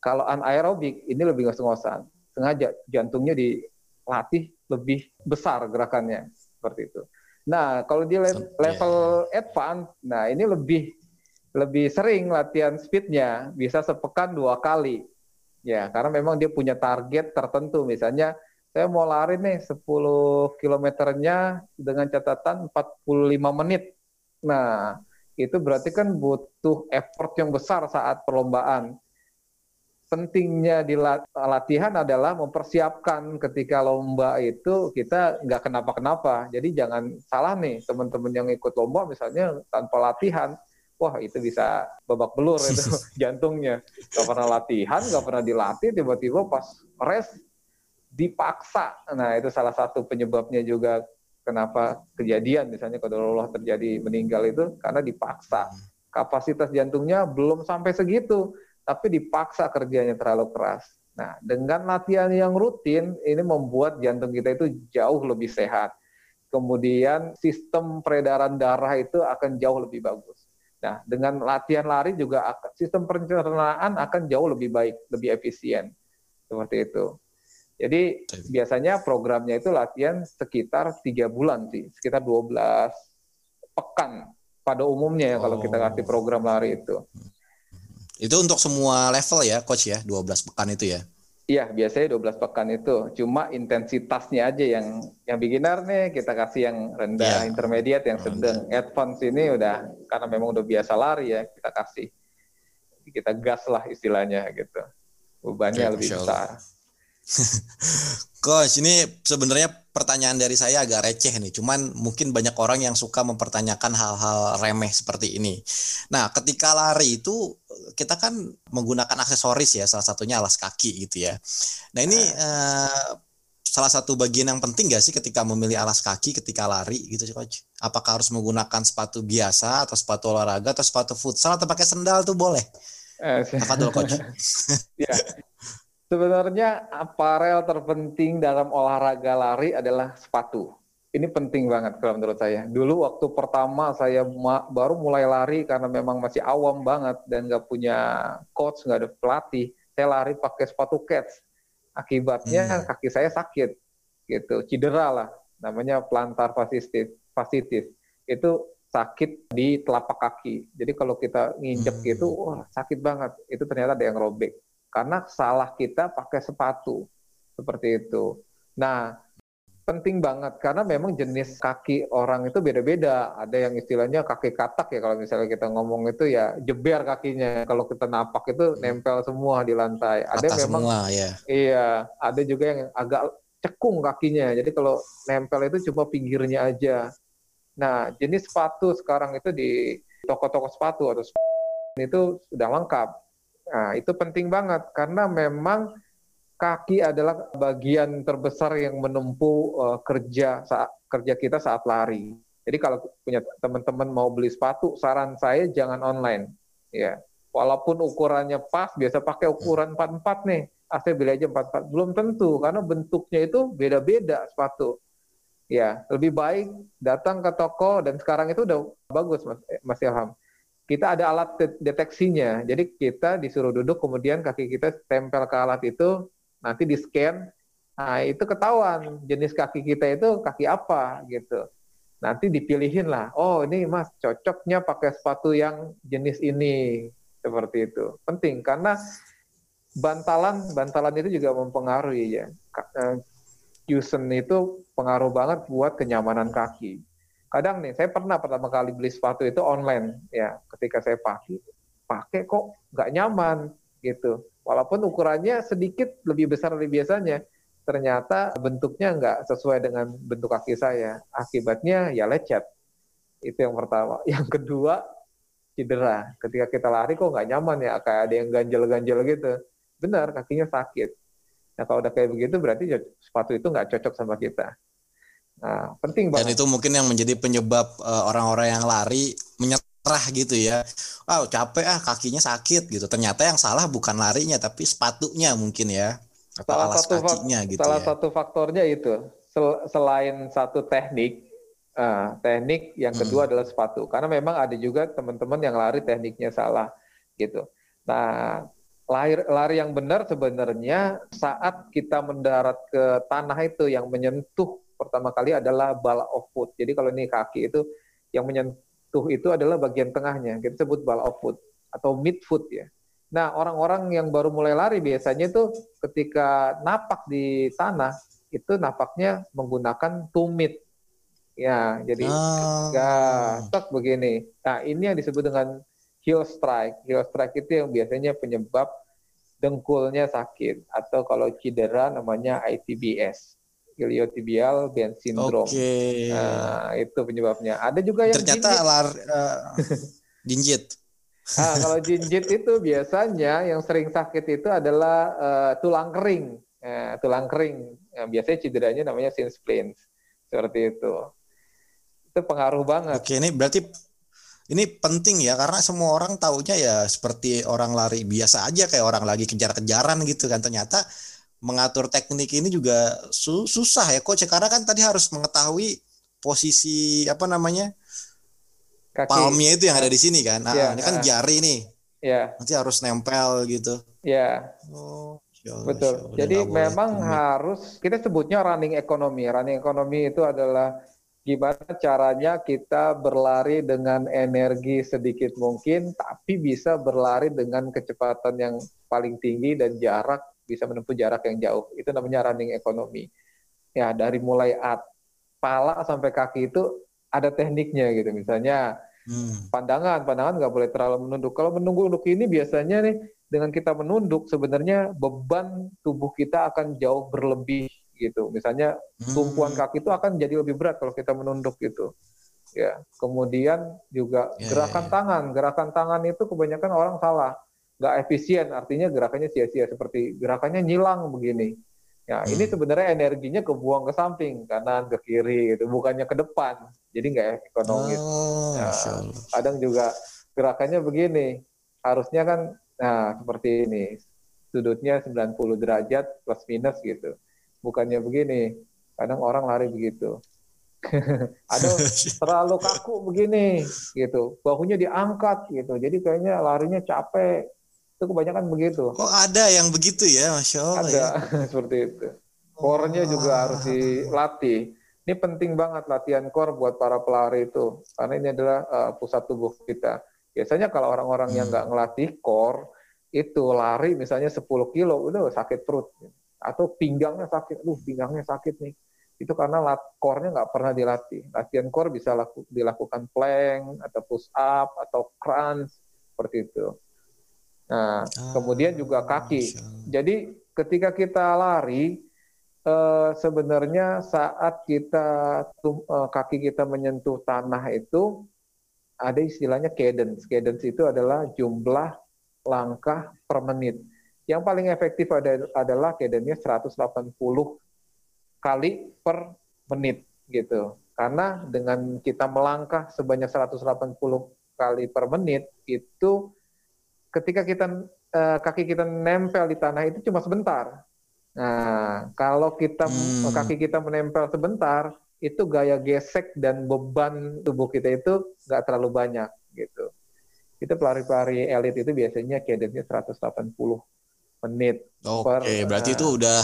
Kalau anaerobik ini lebih ngos-ngosan. Sengaja jantungnya dilatih lebih besar gerakannya seperti itu. Nah, kalau di level yeah. advance, nah ini lebih lebih sering latihan speednya, bisa sepekan dua kali. Ya, karena memang dia punya target tertentu, misalnya saya mau lari nih 10 kilometernya dengan catatan 45 menit. Nah, itu berarti kan butuh effort yang besar saat perlombaan. Pentingnya di latihan adalah mempersiapkan ketika lomba itu kita nggak kenapa-kenapa. Jadi jangan salah nih teman-teman yang ikut lomba misalnya tanpa latihan, wah itu bisa babak belur itu jantungnya. Gak pernah latihan, gak pernah dilatih, tiba-tiba pas rest dipaksa. Nah, itu salah satu penyebabnya juga kenapa kejadian misalnya kalau Allah terjadi meninggal itu karena dipaksa. Kapasitas jantungnya belum sampai segitu, tapi dipaksa kerjanya terlalu keras. Nah, dengan latihan yang rutin ini membuat jantung kita itu jauh lebih sehat. Kemudian sistem peredaran darah itu akan jauh lebih bagus. Nah, dengan latihan lari juga sistem pencernaan akan jauh lebih baik, lebih efisien. Seperti itu. Jadi biasanya programnya itu latihan sekitar tiga bulan sih, sekitar 12 pekan pada umumnya ya oh. kalau kita kasih oh. program lari itu. Itu untuk semua level ya, coach ya, 12 pekan itu ya? Iya, biasanya 12 pekan itu. Cuma intensitasnya aja yang yang beginner nih kita kasih yang rendah, yeah. intermediate, yang sedang. Advance ini udah karena memang udah biasa lari ya, kita kasih. Kita gas lah istilahnya gitu. Bebannya okay, lebih besar. Coach, ini sebenarnya pertanyaan dari saya agak receh nih. Cuman mungkin banyak orang yang suka mempertanyakan hal-hal remeh seperti ini. Nah, ketika lari itu kita kan menggunakan aksesoris ya, salah satunya alas kaki gitu ya. Nah, ini uh, salah satu bagian yang penting gak sih ketika memilih alas kaki ketika lari gitu sih coach? Apakah harus menggunakan sepatu biasa atau sepatu olahraga atau sepatu futsal atau pakai sendal tuh boleh? Eh, Apa tuh coach? ya, Sebenarnya aparel terpenting dalam olahraga lari adalah sepatu. Ini penting banget kalau menurut saya. Dulu waktu pertama saya baru mulai lari karena memang masih awam banget dan nggak punya coach, nggak ada pelatih. Saya lari pakai sepatu cats. Akibatnya hmm. kaki saya sakit, gitu, cedera lah. Namanya plantar fasciitis. fasciitis. Itu sakit di telapak kaki. Jadi kalau kita nginjek hmm. gitu, wah sakit banget. Itu ternyata ada yang robek karena salah kita pakai sepatu seperti itu. Nah, penting banget karena memang jenis kaki orang itu beda-beda. Ada yang istilahnya kaki katak ya kalau misalnya kita ngomong itu ya jeber kakinya. Kalau kita napak itu nempel semua di lantai. Ada Atas memang semua, ya. Iya, ada juga yang agak cekung kakinya. Jadi kalau nempel itu cuma pinggirnya aja. Nah, jenis sepatu sekarang itu di toko-toko sepatu atau itu sudah lengkap Nah, itu penting banget karena memang kaki adalah bagian terbesar yang menempuh uh, kerja saat kerja kita saat lari. Jadi kalau punya teman-teman mau beli sepatu, saran saya jangan online. Ya, walaupun ukurannya pas, biasa pakai ukuran 44 nih. Ah, saya beli aja 44. Belum tentu karena bentuknya itu beda-beda sepatu. Ya, lebih baik datang ke toko dan sekarang itu udah bagus Mas, eh, Mas Ilham kita ada alat deteksinya. Jadi kita disuruh duduk, kemudian kaki kita tempel ke alat itu, nanti di scan, nah itu ketahuan jenis kaki kita itu kaki apa gitu. Nanti dipilihin lah, oh ini mas cocoknya pakai sepatu yang jenis ini, seperti itu. Penting karena bantalan bantalan itu juga mempengaruhi ya. Cusen eh, itu pengaruh banget buat kenyamanan kaki kadang nih saya pernah pertama kali beli sepatu itu online ya ketika saya pakai pakai kok nggak nyaman gitu. Walaupun ukurannya sedikit lebih besar dari biasanya ternyata bentuknya nggak sesuai dengan bentuk kaki saya. Akibatnya ya lecet. Itu yang pertama. Yang kedua cedera. Ketika kita lari kok nggak nyaman ya kayak ada yang ganjel-ganjel gitu. Benar kakinya sakit. Nah kalau udah kayak begitu berarti sepatu itu nggak cocok sama kita Nah, penting banget. Dan itu mungkin yang menjadi penyebab uh, orang-orang yang lari menyerah gitu ya. Ah, oh, capek ah, kakinya sakit gitu. Ternyata yang salah bukan larinya tapi sepatunya mungkin ya. Atau salah alas satu kakinya gitu Salah ya. satu faktornya itu. Sel selain satu teknik, uh, teknik yang hmm. kedua hmm. adalah sepatu. Karena memang ada juga teman-teman yang lari tekniknya salah gitu. Nah, lari lari yang benar sebenarnya saat kita mendarat ke tanah itu yang menyentuh pertama kali adalah ball of foot. Jadi kalau ini kaki itu yang menyentuh itu adalah bagian tengahnya. Kita sebut ball of foot atau mid foot ya. Nah, orang-orang yang baru mulai lari biasanya itu ketika napak di tanah itu napaknya menggunakan tumit. Ya, jadi oh. ya, begini. Nah, ini yang disebut dengan heel strike. Heel strike itu yang biasanya penyebab dengkulnya sakit atau kalau cedera namanya ITBS iliotibial band syndrome. Okay. Nah, itu penyebabnya. Ada juga yang ternyata jinjit. lar uh, jinjit. Nah, kalau jinjit itu biasanya yang sering sakit itu adalah uh, tulang kering. Uh, tulang kering. Nah, biasanya cederanya namanya sin splints. Seperti itu. itu pengaruh banget. Oke, ini berarti ini penting ya karena semua orang taunya ya seperti orang lari biasa aja kayak orang lagi kejar-kejaran gitu kan ternyata mengatur teknik ini juga su susah ya coach karena kan tadi harus mengetahui posisi apa namanya Kaki. palmnya itu yang ada di sini kan. Nah ya, ini kan jari nih. Ya nanti harus nempel gitu. Ya oh betul. jadi memang boleh. harus kita sebutnya running economy. Running economy itu adalah gimana caranya kita berlari dengan energi sedikit mungkin, tapi bisa berlari dengan kecepatan yang paling tinggi dan jarak bisa menempuh jarak yang jauh. Itu namanya running economy. Ya, dari mulai at, pala sampai kaki itu ada tekniknya gitu. Misalnya hmm. pandangan, pandangan nggak boleh terlalu menunduk. Kalau menunduk ini biasanya nih dengan kita menunduk sebenarnya beban tubuh kita akan jauh berlebih gitu. Misalnya tumpuan hmm. kaki itu akan jadi lebih berat kalau kita menunduk gitu. Ya, kemudian juga yeah, gerakan yeah, yeah. tangan, gerakan tangan itu kebanyakan orang salah, nggak efisien, artinya gerakannya sia-sia seperti gerakannya nyilang begini. Ya, hmm. ini sebenarnya energinya kebuang ke samping, kanan, ke kiri, gitu, bukannya ke depan. Jadi nggak ekonomis. Oh, ya, kadang juga gerakannya begini, harusnya kan, nah seperti ini, sudutnya 90 derajat plus minus gitu bukannya begini. Kadang orang lari begitu. ada terlalu kaku begini gitu bahunya diangkat gitu jadi kayaknya larinya capek itu kebanyakan begitu oh ada yang begitu ya masya allah ada ya. seperti itu core-nya oh. juga harus dilatih ini penting banget latihan core buat para pelari itu karena ini adalah uh, pusat tubuh kita biasanya kalau orang-orang hmm. yang nggak ngelatih core itu lari misalnya 10 kilo udah sakit perut atau pinggangnya sakit, lu pinggangnya sakit nih. Itu karena lat core-nya nggak pernah dilatih. Latihan core bisa laku, dilakukan plank atau push up atau crunch seperti itu. Nah, ah, kemudian juga kaki. Jadi ketika kita lari eh, sebenarnya saat kita eh, kaki kita menyentuh tanah itu ada istilahnya cadence. Cadence itu adalah jumlah langkah per menit yang paling efektif ada, adalah cadence 180 kali per menit gitu. Karena dengan kita melangkah sebanyak 180 kali per menit itu ketika kita eh, kaki kita nempel di tanah itu cuma sebentar. Nah, kalau kita hmm. kaki kita menempel sebentar, itu gaya gesek dan beban tubuh kita itu nggak terlalu banyak gitu. Itu pelari-pelari elit itu biasanya cadence 180 menit. Oke, okay, berarti uh, itu udah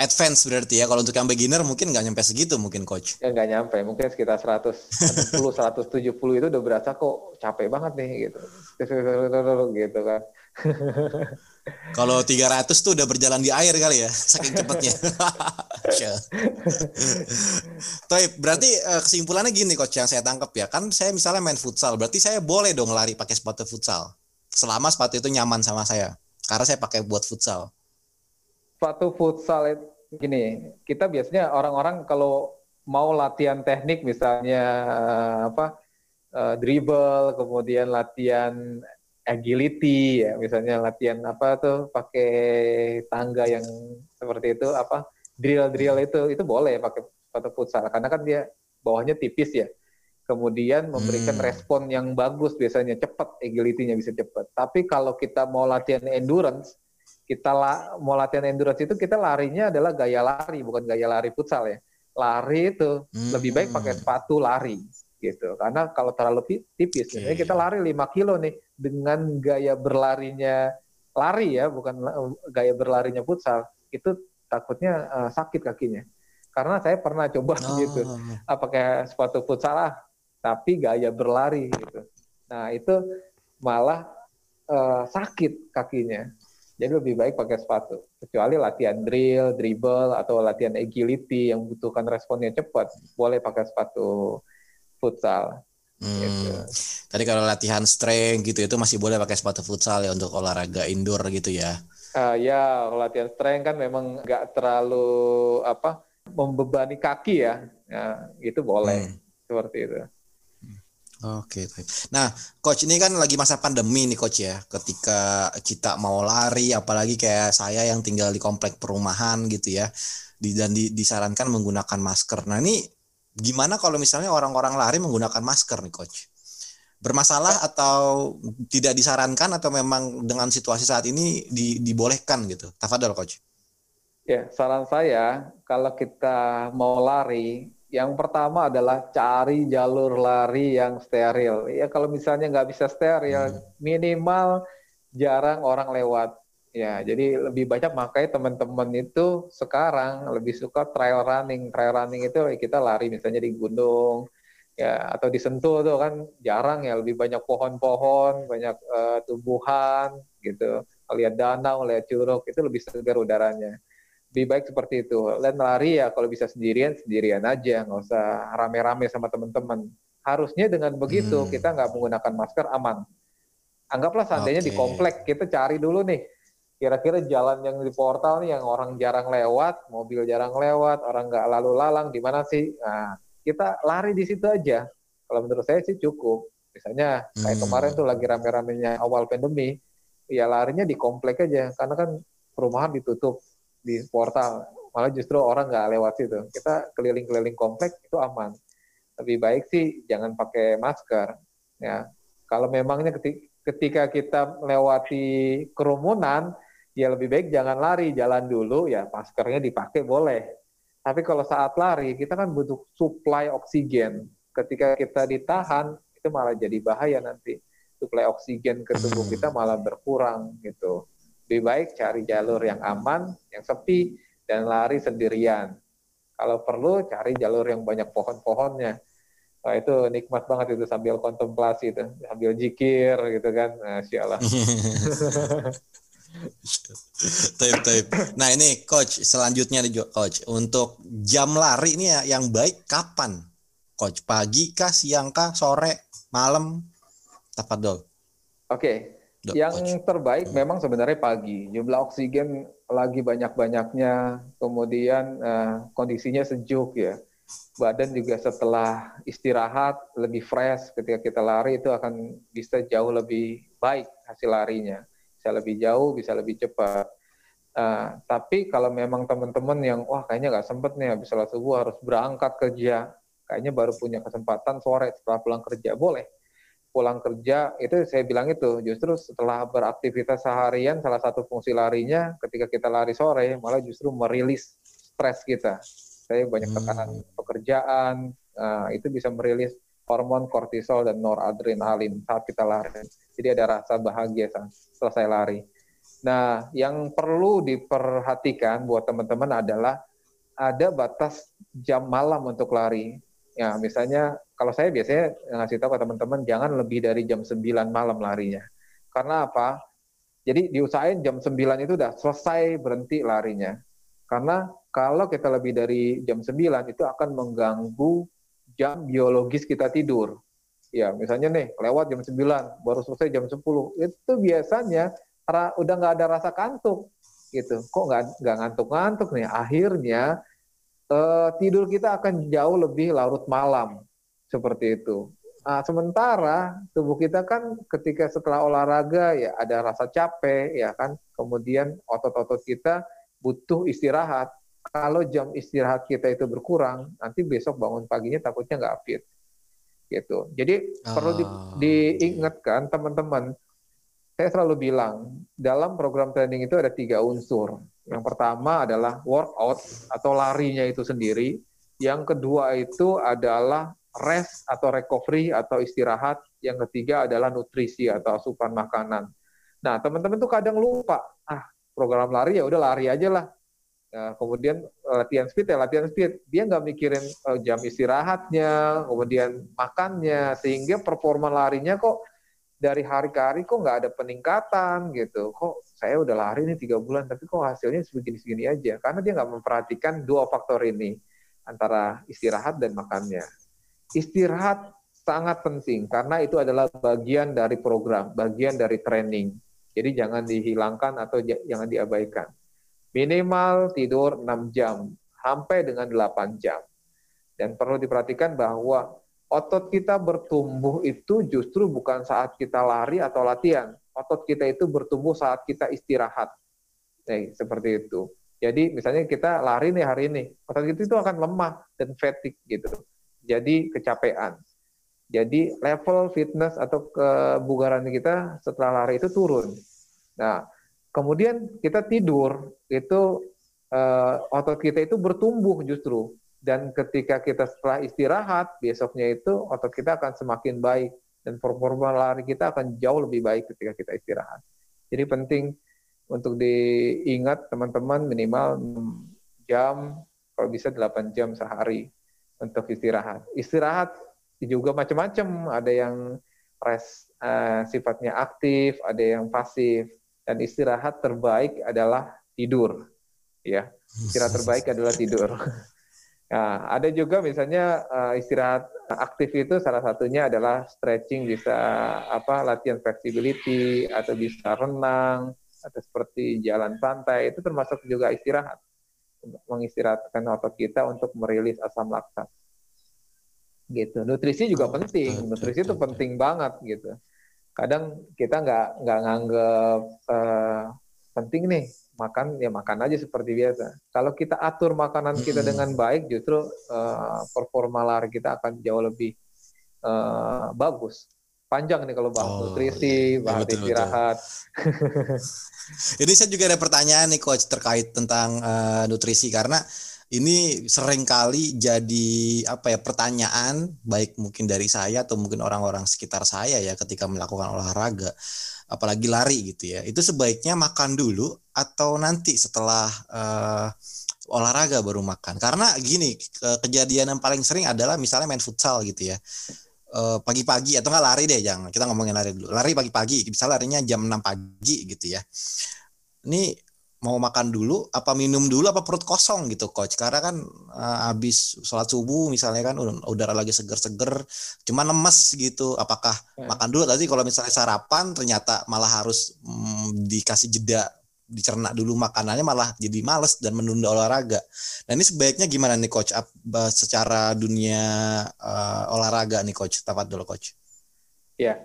advance berarti ya. Kalau untuk yang beginner mungkin nggak nyampe segitu mungkin coach. Ya nggak nyampe, mungkin sekitar 160, 170 itu udah berasa kok capek banget nih gitu. gitu kan. Kalau 300 tuh udah berjalan di air kali ya, saking cepatnya. Tapi berarti eh, kesimpulannya gini coach yang saya tangkap ya, kan saya misalnya main futsal, berarti saya boleh dong lari pakai sepatu futsal. Selama sepatu itu nyaman sama saya. Karena saya pakai buat futsal. Sepatu futsal gini, kita biasanya orang-orang kalau mau latihan teknik misalnya eh, apa uh, dribble, kemudian latihan agility ya, misalnya latihan apa tuh pakai tangga yang seperti itu apa drill-drill itu itu boleh pakai sepatu futsal karena kan dia bawahnya tipis ya kemudian memberikan hmm. respon yang bagus biasanya cepat agility-nya bisa cepat. Tapi kalau kita mau latihan endurance, kita la, mau latihan endurance itu kita larinya adalah gaya lari bukan gaya lari futsal ya. Lari itu hmm. lebih baik pakai sepatu lari gitu. Karena kalau terlalu tipis, okay. kita lari 5 kilo nih dengan gaya berlarinya lari ya, bukan gaya berlarinya futsal, itu takutnya uh, sakit kakinya. Karena saya pernah coba oh. gitu, ah, pakai sepatu futsal lah, tapi gaya berlari gitu. Nah itu malah uh, sakit kakinya. Jadi lebih baik pakai sepatu. Kecuali latihan drill, dribble, atau latihan agility yang membutuhkan responnya cepat, boleh pakai sepatu futsal. Hmm. Gitu. Tadi kalau latihan strength gitu itu masih boleh pakai sepatu futsal ya untuk olahraga indoor gitu ya? Uh, ya, latihan strength kan memang nggak terlalu apa membebani kaki ya, ya itu boleh hmm. seperti itu. Oke, okay, Nah, coach ini kan lagi masa pandemi nih coach ya. Ketika kita mau lari, apalagi kayak saya yang tinggal di komplek perumahan gitu ya, dan di, disarankan menggunakan masker. Nah ini gimana kalau misalnya orang-orang lari menggunakan masker nih coach? Bermasalah atau tidak disarankan atau memang dengan situasi saat ini di, dibolehkan gitu? Tafadhol coach. Ya, saran saya kalau kita mau lari, yang pertama adalah cari jalur lari yang steril. Ya kalau misalnya nggak bisa steril, hmm. minimal jarang orang lewat. Ya, jadi lebih banyak makanya teman-teman itu sekarang lebih suka trail running. Trail running itu kita lari misalnya di gunung, ya atau di Sentul tuh kan jarang ya lebih banyak pohon-pohon, banyak uh, tumbuhan gitu. Lihat danau, lihat curug itu lebih segar udaranya. Lebih baik seperti itu. Dan lari ya kalau bisa sendirian sendirian aja, nggak usah rame-rame sama teman-teman. Harusnya dengan begitu hmm. kita nggak menggunakan masker aman. Anggaplah seandainya okay. di komplek kita cari dulu nih kira-kira jalan yang di portal nih yang orang jarang lewat, mobil jarang lewat, orang nggak lalu lalang di mana sih? Nah, kita lari di situ aja. Kalau menurut saya sih cukup. Misalnya kayak hmm. kemarin tuh lagi rame-ramenya awal pandemi, ya larinya di komplek aja karena kan perumahan ditutup di portal. Malah justru orang nggak lewat situ. Kita keliling-keliling komplek itu aman. Lebih baik sih jangan pakai masker. Ya, kalau memangnya ketika kita melewati kerumunan, ya lebih baik jangan lari, jalan dulu ya maskernya dipakai boleh. Tapi kalau saat lari kita kan butuh supply oksigen. Ketika kita ditahan itu malah jadi bahaya nanti. Suplai oksigen ke tubuh kita malah berkurang gitu. Lebih baik cari jalur yang aman, yang sepi dan lari sendirian. Kalau perlu cari jalur yang banyak pohon-pohonnya. Wah itu nikmat banget itu sambil kontemplasi itu, sambil jikir gitu kan. Nah, Allah. tape, tape. Nah ini coach selanjutnya nih coach untuk jam lari ini ya yang baik kapan? Coach pagi kah, siang kah, sore, malam? dong. Oke, okay. Yang terbaik hmm. memang sebenarnya pagi. Jumlah oksigen lagi banyak-banyaknya, kemudian uh, kondisinya sejuk ya. Badan juga setelah istirahat lebih fresh ketika kita lari itu akan bisa jauh lebih baik hasil larinya bisa lebih jauh, bisa lebih cepat. Uh, tapi kalau memang teman-teman yang wah kayaknya nggak sempet nih habis sholat subuh harus berangkat kerja, kayaknya baru punya kesempatan sore setelah pulang kerja boleh. Pulang kerja itu saya bilang itu justru setelah beraktivitas seharian salah satu fungsi larinya ketika kita lari sore malah justru merilis stres kita. Saya banyak tekanan hmm. pekerjaan, uh, itu bisa merilis hormon kortisol dan noradrenalin saat kita lari. Jadi ada rasa bahagia selesai lari. Nah, yang perlu diperhatikan buat teman-teman adalah ada batas jam malam untuk lari. Ya, misalnya kalau saya biasanya ngasih tahu ke teman-teman jangan lebih dari jam 9 malam larinya. Karena apa? Jadi diusahain jam 9 itu udah selesai berhenti larinya. Karena kalau kita lebih dari jam 9 itu akan mengganggu jam biologis kita tidur. Ya, misalnya nih, lewat jam 9, baru selesai jam 10. Itu biasanya udah nggak ada rasa kantuk. gitu. Kok nggak ngantuk-ngantuk nih? Akhirnya eh, tidur kita akan jauh lebih larut malam. Seperti itu. Nah, sementara tubuh kita kan ketika setelah olahraga ya ada rasa capek ya kan, kemudian otot-otot kita butuh istirahat kalau jam istirahat kita itu berkurang, nanti besok bangun paginya takutnya nggak fit. Gitu. Jadi oh. perlu di, ah. diingatkan teman-teman, saya selalu bilang dalam program training itu ada tiga unsur. Yang pertama adalah workout atau larinya itu sendiri. Yang kedua itu adalah rest atau recovery atau istirahat. Yang ketiga adalah nutrisi atau asupan makanan. Nah, teman-teman tuh kadang lupa, ah program lari ya udah lari aja lah Nah, kemudian eh, latihan speed ya latihan speed, dia nggak mikirin uh, jam istirahatnya, kemudian makannya, sehingga performa larinya kok dari hari ke hari kok nggak ada peningkatan gitu. Kok saya udah lari nih tiga bulan, tapi kok hasilnya segini-segini aja? Karena dia nggak memperhatikan dua faktor ini antara istirahat dan makannya. Istirahat sangat penting karena itu adalah bagian dari program, bagian dari training. Jadi jangan dihilangkan atau jangan diabaikan Minimal tidur 6 jam sampai dengan 8 jam. Dan perlu diperhatikan bahwa otot kita bertumbuh itu justru bukan saat kita lari atau latihan. Otot kita itu bertumbuh saat kita istirahat. Nah, seperti itu. Jadi misalnya kita lari nih hari ini, otot kita itu akan lemah dan fatigue gitu. Jadi kecapean. Jadi level fitness atau kebugaran kita setelah lari itu turun. Nah, kemudian kita tidur itu uh, otot kita itu bertumbuh justru dan ketika kita setelah istirahat besoknya itu otot kita akan semakin baik dan performa lari kita akan jauh lebih baik ketika kita istirahat. Jadi penting untuk diingat teman-teman minimal 6 jam kalau bisa 8 jam sehari untuk istirahat. Istirahat juga macam-macam, ada yang rest uh, sifatnya aktif, ada yang pasif, dan istirahat terbaik adalah tidur, ya. Istirahat terbaik adalah tidur. Nah, ada juga misalnya uh, istirahat aktif itu salah satunya adalah stretching bisa apa latihan flexibility atau bisa renang atau seperti jalan santai itu termasuk juga istirahat mengistirahatkan otot kita untuk merilis asam laktat gitu. Nutrisi juga oh, penting. Nutrisi itu penting banget gitu. Kadang kita nggak nggak nganggep uh, penting nih makan ya makan aja seperti biasa. Kalau kita atur makanan kita dengan baik, justru uh, performa lari kita akan jauh lebih uh, bagus. Panjang nih kalau bahas oh, nutrisi, iya. bahas betul, istirahat. Ini saya juga ada pertanyaan nih coach terkait tentang uh, nutrisi. Karena ini sering kali jadi apa ya pertanyaan baik mungkin dari saya atau mungkin orang-orang sekitar saya ya ketika melakukan olahraga apalagi lari gitu ya. Itu sebaiknya makan dulu atau nanti setelah uh, olahraga baru makan? Karena gini ke kejadian yang paling sering adalah misalnya main futsal gitu ya eh, pagi-pagi atau nggak lari deh jangan. Kita ngomongin lari dulu. Lari pagi-pagi bisa larinya jam 6 pagi gitu ya. Ini mau makan dulu apa minum dulu apa perut kosong gitu coach? Karena kan uh, habis sholat subuh misalnya kan udara lagi seger-seger cuma lemes gitu. Apakah ya. makan dulu? Tadi kalau misalnya sarapan ternyata malah harus mm, dikasih jeda dicerna dulu makanannya malah jadi males dan menunda olahraga. Nah ini sebaiknya gimana nih coach secara dunia uh, olahraga nih coach? Tapat dulu coach. Ya,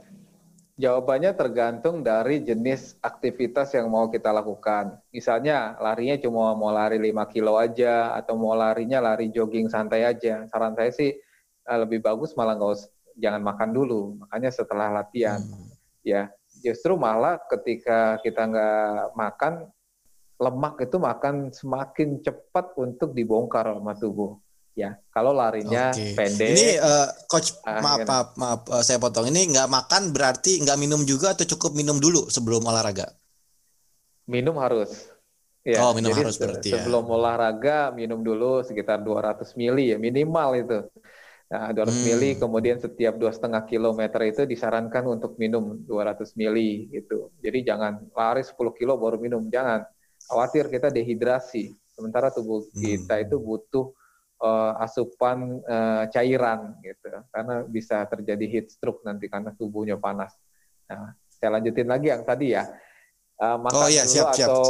Jawabannya tergantung dari jenis aktivitas yang mau kita lakukan. Misalnya larinya cuma mau lari 5 kilo aja atau mau larinya lari jogging santai aja. Saran saya sih eh, lebih bagus malah nggak usah jangan makan dulu. Makanya setelah latihan hmm. ya justru malah ketika kita nggak makan lemak itu makan semakin cepat untuk dibongkar sama tubuh ya kalau larinya okay. pendek ini uh, coach uh, maaf maaf maaf uh, saya potong ini nggak makan berarti nggak minum juga atau cukup minum dulu sebelum olahraga minum harus ya oh minum jadi harus berarti ya. sebelum ya. olahraga minum dulu sekitar 200 mili ya minimal itu Nah, 200 hmm. mili kemudian setiap dua setengah kilometer itu disarankan untuk minum 200 mili gitu. Jadi jangan lari 10 kilo baru minum, jangan. Khawatir kita dehidrasi. Sementara tubuh kita hmm. itu butuh uh, asupan uh, cairan gitu karena bisa terjadi heat stroke nanti karena tubuhnya panas. Nah, saya lanjutin lagi yang tadi ya. Uh, makan oh, iya, dulu siap, atau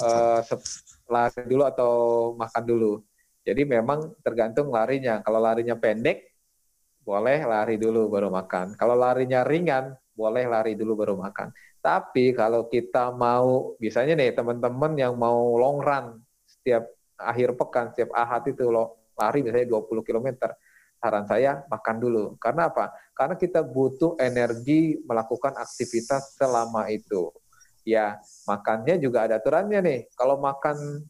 uh, lari dulu atau makan dulu. Jadi memang tergantung larinya. Kalau larinya pendek, boleh lari dulu baru makan. Kalau larinya ringan, boleh lari dulu baru makan. Tapi kalau kita mau, misalnya nih teman-teman yang mau long run setiap akhir pekan setiap ahad itu lo lari misalnya 20 km saran saya makan dulu karena apa karena kita butuh energi melakukan aktivitas selama itu ya makannya juga ada aturannya nih kalau makan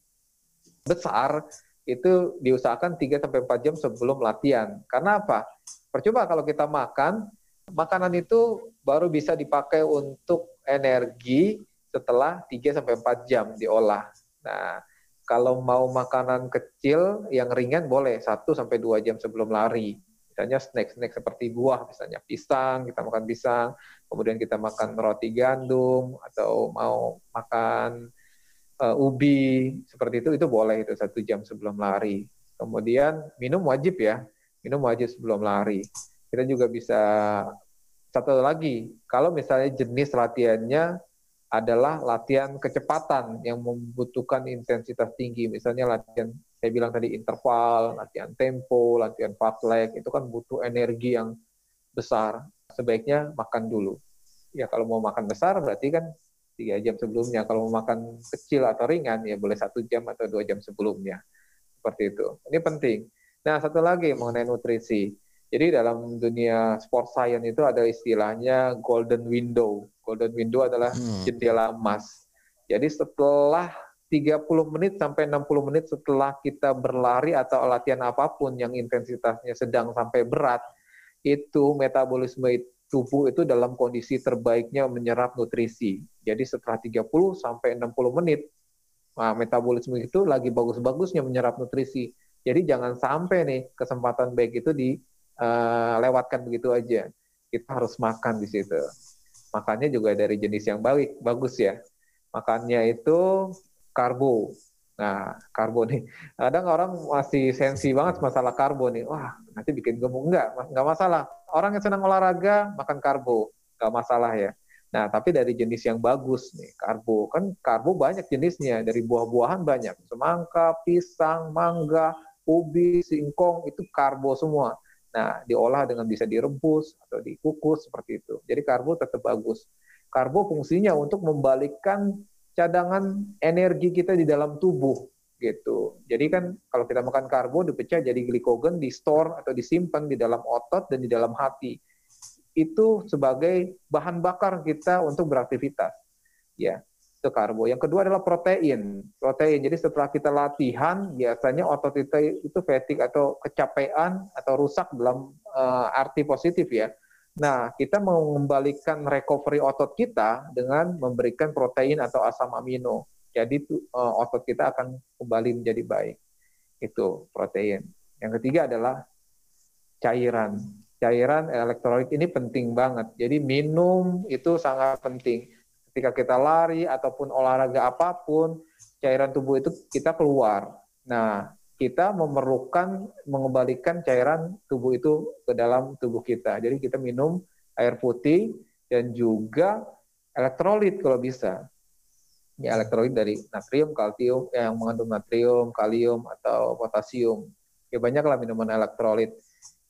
besar itu diusahakan 3 sampai 4 jam sebelum latihan. Karena apa? Percuma kalau kita makan makanan itu baru bisa dipakai untuk energi setelah 3 sampai 4 jam diolah. Nah kalau mau makanan kecil yang ringan boleh 1 sampai 2 jam sebelum lari. Misalnya snack-snack seperti buah, misalnya pisang, kita makan pisang, kemudian kita makan roti gandum atau mau makan uh, ubi seperti itu itu boleh itu satu jam sebelum lari. Kemudian minum wajib ya, minum wajib sebelum lari. Kita juga bisa satu lagi, kalau misalnya jenis latihannya adalah latihan kecepatan yang membutuhkan intensitas tinggi. Misalnya latihan, saya bilang tadi interval, latihan tempo, latihan leg, itu kan butuh energi yang besar. Sebaiknya makan dulu. Ya kalau mau makan besar berarti kan tiga jam sebelumnya. Kalau mau makan kecil atau ringan ya boleh satu jam atau dua jam sebelumnya. Seperti itu. Ini penting. Nah, satu lagi mengenai nutrisi. Jadi dalam dunia sport science itu ada istilahnya golden window. Golden window adalah hmm. jendela emas. Jadi setelah 30 menit sampai 60 menit setelah kita berlari atau latihan apa pun yang intensitasnya sedang sampai berat, itu metabolisme tubuh itu dalam kondisi terbaiknya menyerap nutrisi. Jadi setelah 30 sampai 60 menit, nah, metabolisme itu lagi bagus-bagusnya menyerap nutrisi. Jadi jangan sampai nih kesempatan baik itu dilewatkan uh, begitu aja. Kita harus makan di situ. Makannya juga dari jenis yang baik, bagus ya. Makannya itu karbo. Nah, karbo nih. Kadang orang masih sensi banget masalah karbo nih. Wah, nanti bikin gemuk. Enggak, enggak masalah. Orang yang senang olahraga, makan karbo. Enggak masalah ya. Nah, tapi dari jenis yang bagus nih, karbo. Kan karbo banyak jenisnya. Dari buah-buahan banyak. Semangka, pisang, mangga, ubi, singkong itu karbo semua. Nah, diolah dengan bisa direbus atau dikukus seperti itu. Jadi karbo tetap bagus. Karbo fungsinya untuk membalikkan cadangan energi kita di dalam tubuh gitu. Jadi kan kalau kita makan karbo dipecah jadi glikogen, di store atau disimpan di dalam otot dan di dalam hati. Itu sebagai bahan bakar kita untuk beraktivitas. Ya itu karbo. Yang kedua adalah protein. Protein. Jadi setelah kita latihan, biasanya otot kita itu fatigue atau kecapean atau rusak dalam uh, arti positif ya. Nah, kita mengembalikan recovery otot kita dengan memberikan protein atau asam amino. Jadi uh, otot kita akan kembali menjadi baik. Itu protein. Yang ketiga adalah cairan. Cairan elektrolit ini penting banget. Jadi minum itu sangat penting ketika kita lari ataupun olahraga apa pun, cairan tubuh itu kita keluar. Nah, kita memerlukan mengembalikan cairan tubuh itu ke dalam tubuh kita. Jadi kita minum air putih dan juga elektrolit kalau bisa. Ya, elektrolit dari natrium, kalsium, yang mengandung natrium, kalium, atau potasium. Ya banyaklah minuman elektrolit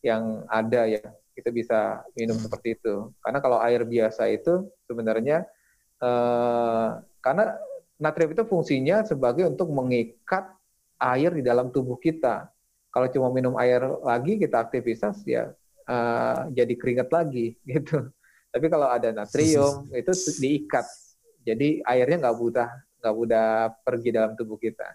yang ada ya. Kita bisa minum hmm. seperti itu. Karena kalau air biasa itu sebenarnya Eh, karena natrium itu fungsinya sebagai untuk mengikat air di dalam tubuh kita. Kalau cuma minum air lagi kita aktivitas ya uh, jadi keringat lagi gitu. Tapi kalau ada natrium itu diikat, jadi airnya nggak mudah nggak mudah pergi dalam tubuh kita.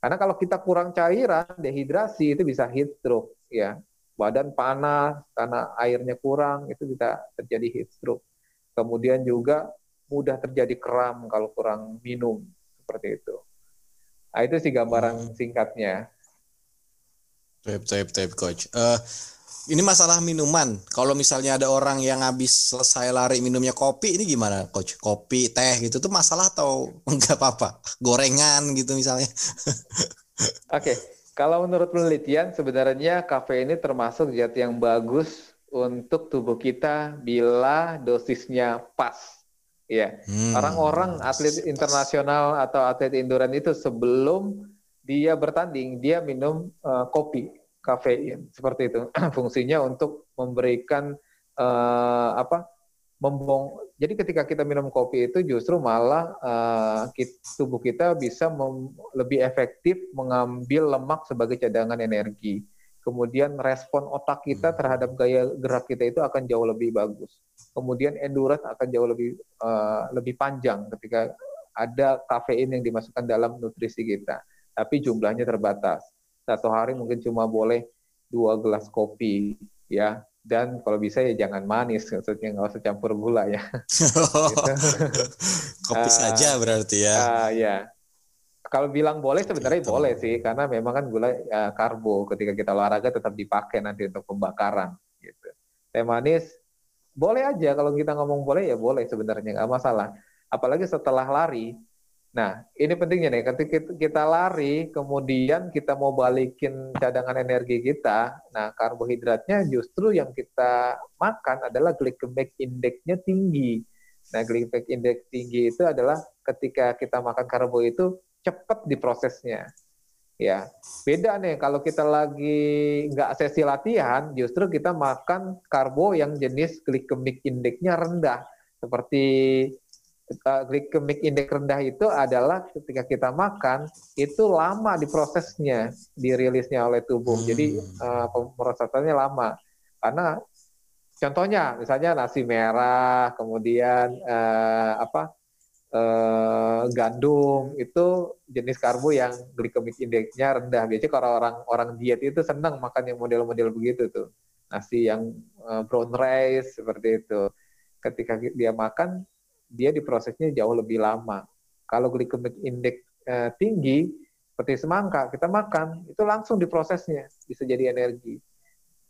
Karena kalau kita kurang cairan, dehidrasi itu bisa heat stroke ya. Badan panas karena airnya kurang itu bisa terjadi heat stroke. Kemudian juga mudah terjadi kram kalau kurang minum seperti itu. Nah, itu sih gambaran singkatnya. Tep, tep, tep, coach. Uh, ini masalah minuman. Kalau misalnya ada orang yang habis selesai lari minumnya kopi, ini gimana, coach? Kopi, teh gitu tuh masalah atau enggak apa-apa? Gorengan gitu misalnya. Oke, okay. kalau menurut penelitian sebenarnya kafe ini termasuk zat yang bagus untuk tubuh kita bila dosisnya pas Iya. Hmm. Orang-orang atlet internasional atau atlet endurance itu sebelum dia bertanding dia minum uh, kopi, kafein seperti itu. Fungsinya untuk memberikan uh, apa? Membong. Jadi ketika kita minum kopi itu justru malah uh, tubuh kita bisa lebih efektif mengambil lemak sebagai cadangan energi kemudian respon otak kita hmm. terhadap gaya gerak kita itu akan jauh lebih bagus. Kemudian endurance akan jauh lebih uh, lebih panjang ketika ada kafein yang dimasukkan dalam nutrisi kita. Tapi jumlahnya terbatas. Satu hari mungkin cuma boleh dua gelas kopi, ya. Dan kalau bisa ya jangan manis, maksudnya nggak usah campur gula ya. gitu. Kopi uh, saja berarti ya. Uh, ya, kalau bilang boleh sebenarnya gitu. boleh sih karena memang kan gula ya, karbo ketika kita olahraga tetap dipakai nanti untuk pembakaran gitu. Teh manis boleh aja kalau kita ngomong boleh ya boleh sebenarnya nggak masalah. Apalagi setelah lari. Nah, ini pentingnya nih ketika kita lari kemudian kita mau balikin cadangan energi kita, nah karbohidratnya justru yang kita makan adalah glycemic index-nya tinggi. Nah, glycemic index tinggi itu adalah ketika kita makan karbo itu cepat diprosesnya. Ya, beda nih kalau kita lagi nggak sesi latihan, justru kita makan karbo yang jenis glycemic index-nya rendah, seperti uh, glycemic index rendah itu adalah ketika kita makan itu lama diprosesnya, dirilisnya oleh tubuh. Hmm. Jadi uh, pemrosesannya lama. Karena contohnya misalnya nasi merah, kemudian uh, apa? Uh, gandum itu jenis karbo yang glycemic indexnya rendah. Biasanya kalau orang orang diet itu senang makan yang model-model begitu tuh. Nasi yang uh, brown rice seperti itu. Ketika dia makan dia diprosesnya jauh lebih lama. Kalau glycemic index eh, tinggi, seperti semangka, kita makan, itu langsung diprosesnya, bisa jadi energi.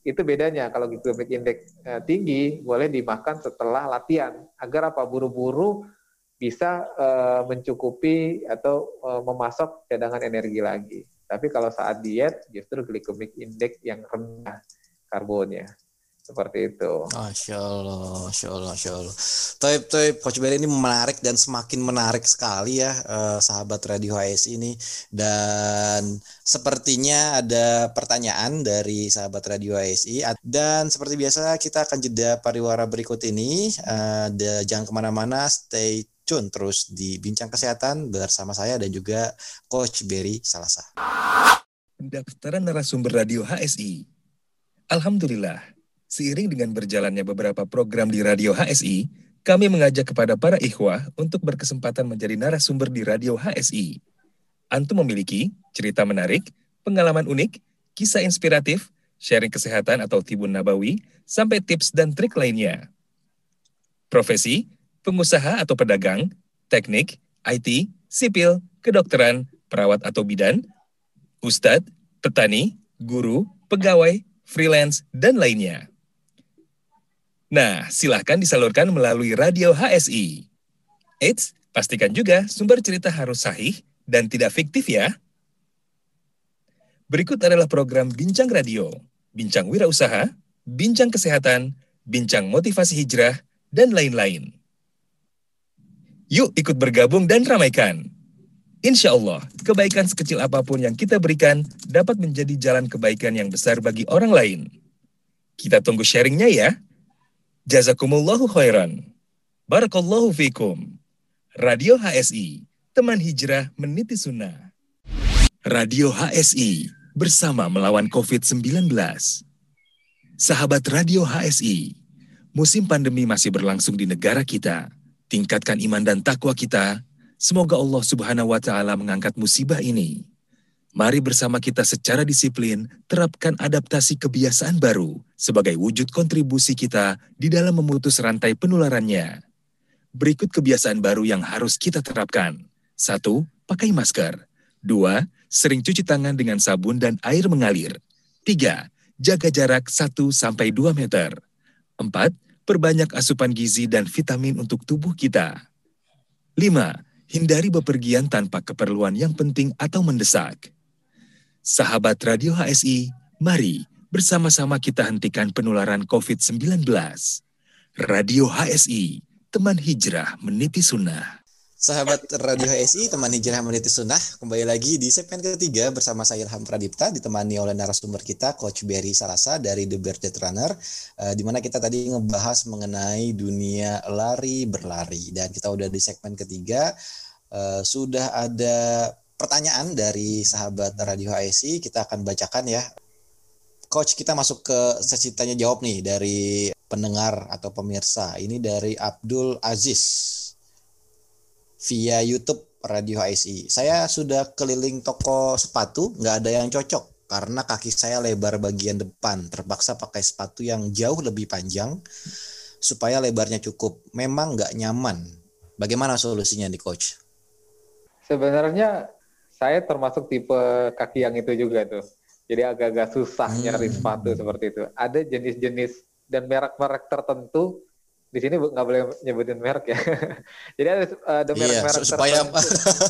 Itu bedanya, kalau glycemic index eh, tinggi, boleh dimakan setelah latihan, agar apa buru-buru bisa eh, mencukupi atau memasok cadangan energi lagi. Tapi kalau saat diet, justru glycemic index yang rendah karbonnya seperti itu. Masya Allah, Masya Allah, Masya Allah. Toib, Toib, Coach Berry ini menarik dan semakin menarik sekali ya eh, sahabat Radio HS ini. Dan sepertinya ada pertanyaan dari sahabat Radio HSI. Dan seperti biasa kita akan jeda pariwara berikut ini. Eh, jangan ke mana-mana, stay tune terus di Bincang Kesehatan bersama saya dan juga Coach Berry Salasa. Pendaftaran narasumber Radio HSI. Alhamdulillah, Seiring dengan berjalannya beberapa program di Radio HSI, kami mengajak kepada para ikhwah untuk berkesempatan menjadi narasumber di Radio HSI. Antum memiliki cerita menarik, pengalaman unik, kisah inspiratif, sharing kesehatan atau tibun nabawi, sampai tips dan trik lainnya. Profesi, pengusaha atau pedagang, teknik, IT, sipil, kedokteran, perawat atau bidan, ustadz, petani, guru, pegawai, freelance, dan lainnya. Nah, silahkan disalurkan melalui radio HSI. Eits, pastikan juga sumber cerita harus sahih dan tidak fiktif ya. Berikut adalah program Bincang Radio, Bincang Wirausaha, Bincang Kesehatan, Bincang Motivasi Hijrah, dan lain-lain. Yuk ikut bergabung dan ramaikan. Insya Allah, kebaikan sekecil apa pun yang kita berikan dapat menjadi jalan kebaikan yang besar bagi orang lain. Kita tunggu sharingnya ya. Jazakumullahu khairan. Barakallahu fikum. Radio HSI, teman hijrah meniti sunnah. Radio HSI, bersama melawan COVID-19. Sahabat Radio HSI, musim pandemi masih berlangsung di negara kita. Tingkatkan iman dan takwa kita. Semoga Allah Subhanahu wa taala mengangkat musibah ini Mari bersama kita secara disiplin terapkan adaptasi kebiasaan baru sebagai wujud kontribusi kita di dalam memutus rantai penularannya. Berikut kebiasaan baru yang harus kita terapkan. Satu, pakai masker. Dua, sering cuci tangan dengan sabun dan air mengalir. Tiga, jaga jarak 1-2 meter. Empat, perbanyak asupan gizi dan vitamin untuk tubuh kita. Lima, hindari bepergian tanpa keperluan yang penting atau mendesak. Sahabat Radio HSI, mari bersama-sama kita hentikan penularan COVID-19. Radio HSI, teman hijrah meniti sunnah. Sahabat Radio HSI, teman hijrah meniti sunnah, kembali lagi di segmen ketiga bersama saya Ilham Pradipta, ditemani oleh narasumber kita, Coach Berry Salasa dari The Bearded Runner, uh, di mana kita tadi ngebahas mengenai dunia lari berlari, dan kita udah di segmen ketiga, uh, sudah ada pertanyaan dari sahabat Radio HSI kita akan bacakan ya. Coach, kita masuk ke sesi tanya jawab nih dari pendengar atau pemirsa. Ini dari Abdul Aziz via YouTube Radio HSI. Saya sudah keliling toko sepatu, nggak ada yang cocok karena kaki saya lebar bagian depan. Terpaksa pakai sepatu yang jauh lebih panjang supaya lebarnya cukup. Memang nggak nyaman. Bagaimana solusinya nih, Coach? Sebenarnya saya termasuk tipe kaki yang itu juga tuh. Jadi agak-agak susah hmm. nyari sepatu seperti itu. Ada jenis-jenis dan merek-merek tertentu di sini nggak boleh nyebutin merek ya. Jadi ada ada merek-merek iya, supaya tertentu.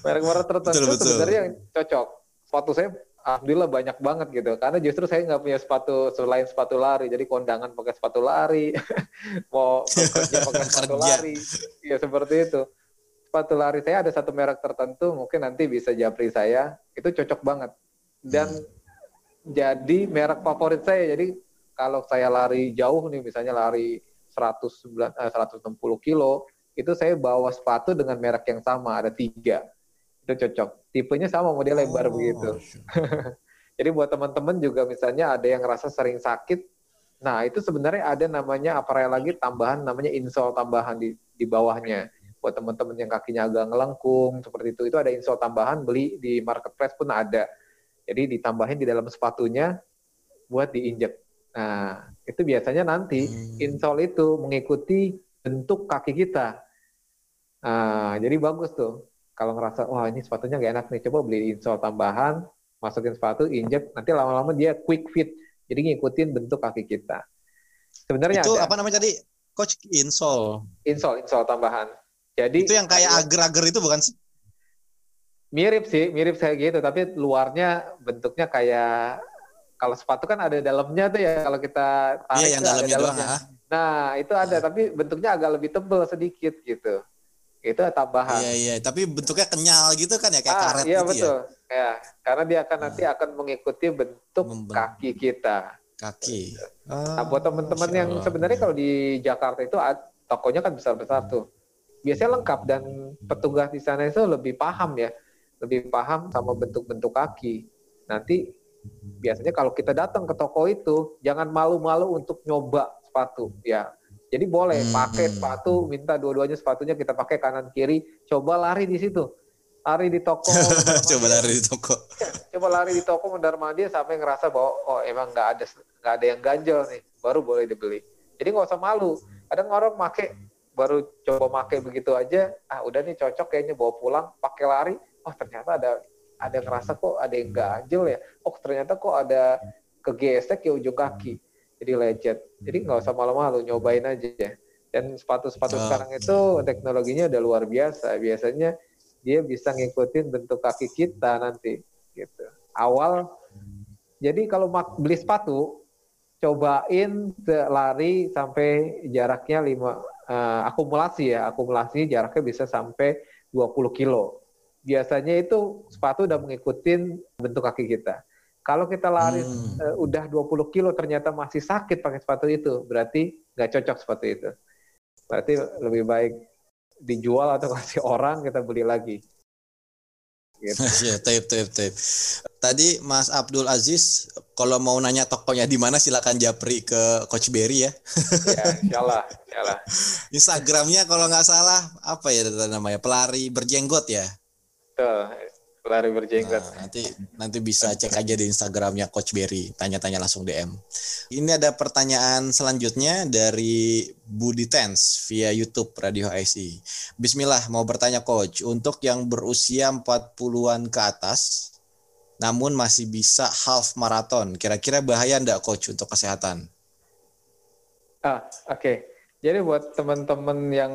merek-merek tertentu betul, betul. sebenarnya yang cocok. Sepatu saya alhamdulillah banyak banget gitu. Karena justru saya nggak punya sepatu selain sepatu lari. Jadi kondangan pakai sepatu lari, mau kerja pakai sepatu lari. Ya seperti itu sepatu lari saya ada satu merek tertentu mungkin nanti bisa japri saya itu cocok banget dan hmm. jadi merek favorit saya jadi kalau saya lari jauh nih misalnya lari 109, eh, 160 kilo, itu saya bawa sepatu dengan merek yang sama, ada tiga. Itu cocok. Tipenya sama, model lebar Oh, begitu. sure. Jadi buat teman-teman juga misalnya ada yang rasa sering sakit, nah itu sebenarnya ada namanya apa lagi tambahan namanya insole tambahan di di bawahnya. Buat teman-teman yang kakinya agak ngelengkung seperti itu, itu ada insole tambahan beli di marketplace pun ada. Jadi ditambahin di dalam sepatunya buat diinjek. Nah, itu biasanya nanti Hmm. insole itu mengikuti bentuk kaki kita. Nah, jadi bagus tuh. Kalau ngerasa, wah ini sepatunya gak enak nih, coba beli insole tambahan, masukin sepatu, injek, nanti lama-lama dia quick fit. Jadi ngikutin bentuk kaki kita. Sebenarnya Itu ada apa namanya tadi? Coach insole. insole, insole tambahan. Jadi Itu yang kayak agar-agar itu bukan sih? mirip sih, mirip kayak gitu, tapi luarnya bentuknya kayak kalau sepatu kan ada dalamnya tuh ya, kalau kita tarik Iya, yang ada dalamnya doang. ah. Nah, itu ada, tapi bentuknya agak lebih tebal sedikit gitu. Itu tambahan. Iya, iya. Tapi bentuknya kenyal gitu kan ya, kayak ah, karet iya gitu ya. betul. Ya, karena dia akan nanti akan mengikuti bentuk Memben- kaki kita. Kaki. Nah, buat teman-teman yang sebenarnya kalau di Jakarta itu tokonya kan besar-besar tuh. Biasanya lengkap dan petugas di sana itu lebih paham ya, lebih paham sama bentuk-bentuk kaki. Nanti biasanya kalau kita datang ke toko itu jangan malu-malu untuk nyoba sepatu ya. Jadi boleh Hmm. pakai sepatu, minta dua-duanya sepatunya kita pakai kanan kiri, coba lari di situ. Lari di toko. Coba lari di toko. coba lari di toko Mundar Mandir sampai ngerasa bahwa oh emang nggak ada nggak ada yang ganjel nih baru boleh dibeli jadi nggak usah malu kadang orang make baru coba make begitu aja ah udah nih cocok kayaknya bawa pulang pakai lari. Oh ternyata ada ada ngerasa kok ada yang ganjel ya. Oh ternyata kok ada kegesek ya ujung kaki. Jadi lecet. Jadi nggak usah malu-malu nyobain aja dan sepatu-sepatu Oh. sekarang itu teknologinya udah luar biasa. Biasanya dia bisa ngikutin bentuk kaki kita nanti gitu. Awal jadi kalau beli sepatu cobain lari sampai jaraknya 5 akumulasi ya, akumulasi jaraknya bisa sampai 20 kilo. Biasanya itu sepatu udah ngikutin bentuk kaki kita. Kalau kita lari Hmm. eh, udah 20 kilo ternyata masih sakit pakai sepatu itu, berarti nggak cocok sepatu itu. Berarti lebih baik dijual atau kasih orang kita beli lagi. Gitu. Iya, tape, tape, tape. Tadi Mas Abdul Aziz, kalau mau nanya tokonya di mana silakan japri ke Coach Berry ya. ya, insyaallah, insyaallah. Instagramnya kalau nggak salah apa ya namanya pelari berjenggot ya. Tuh, lari berjenggot. Nah, nanti nanti bisa cek aja di Instagramnya Coach Berry, tanya-tanya langsung DM. Ini ada pertanyaan selanjutnya dari Budi Tens via YouTube Radio IC. Bismillah, mau bertanya Coach, untuk yang berusia 40-an ke atas, namun masih bisa half marathon, kira-kira bahaya enggak Coach untuk kesehatan? Ah, oke. Jadi buat teman-teman yang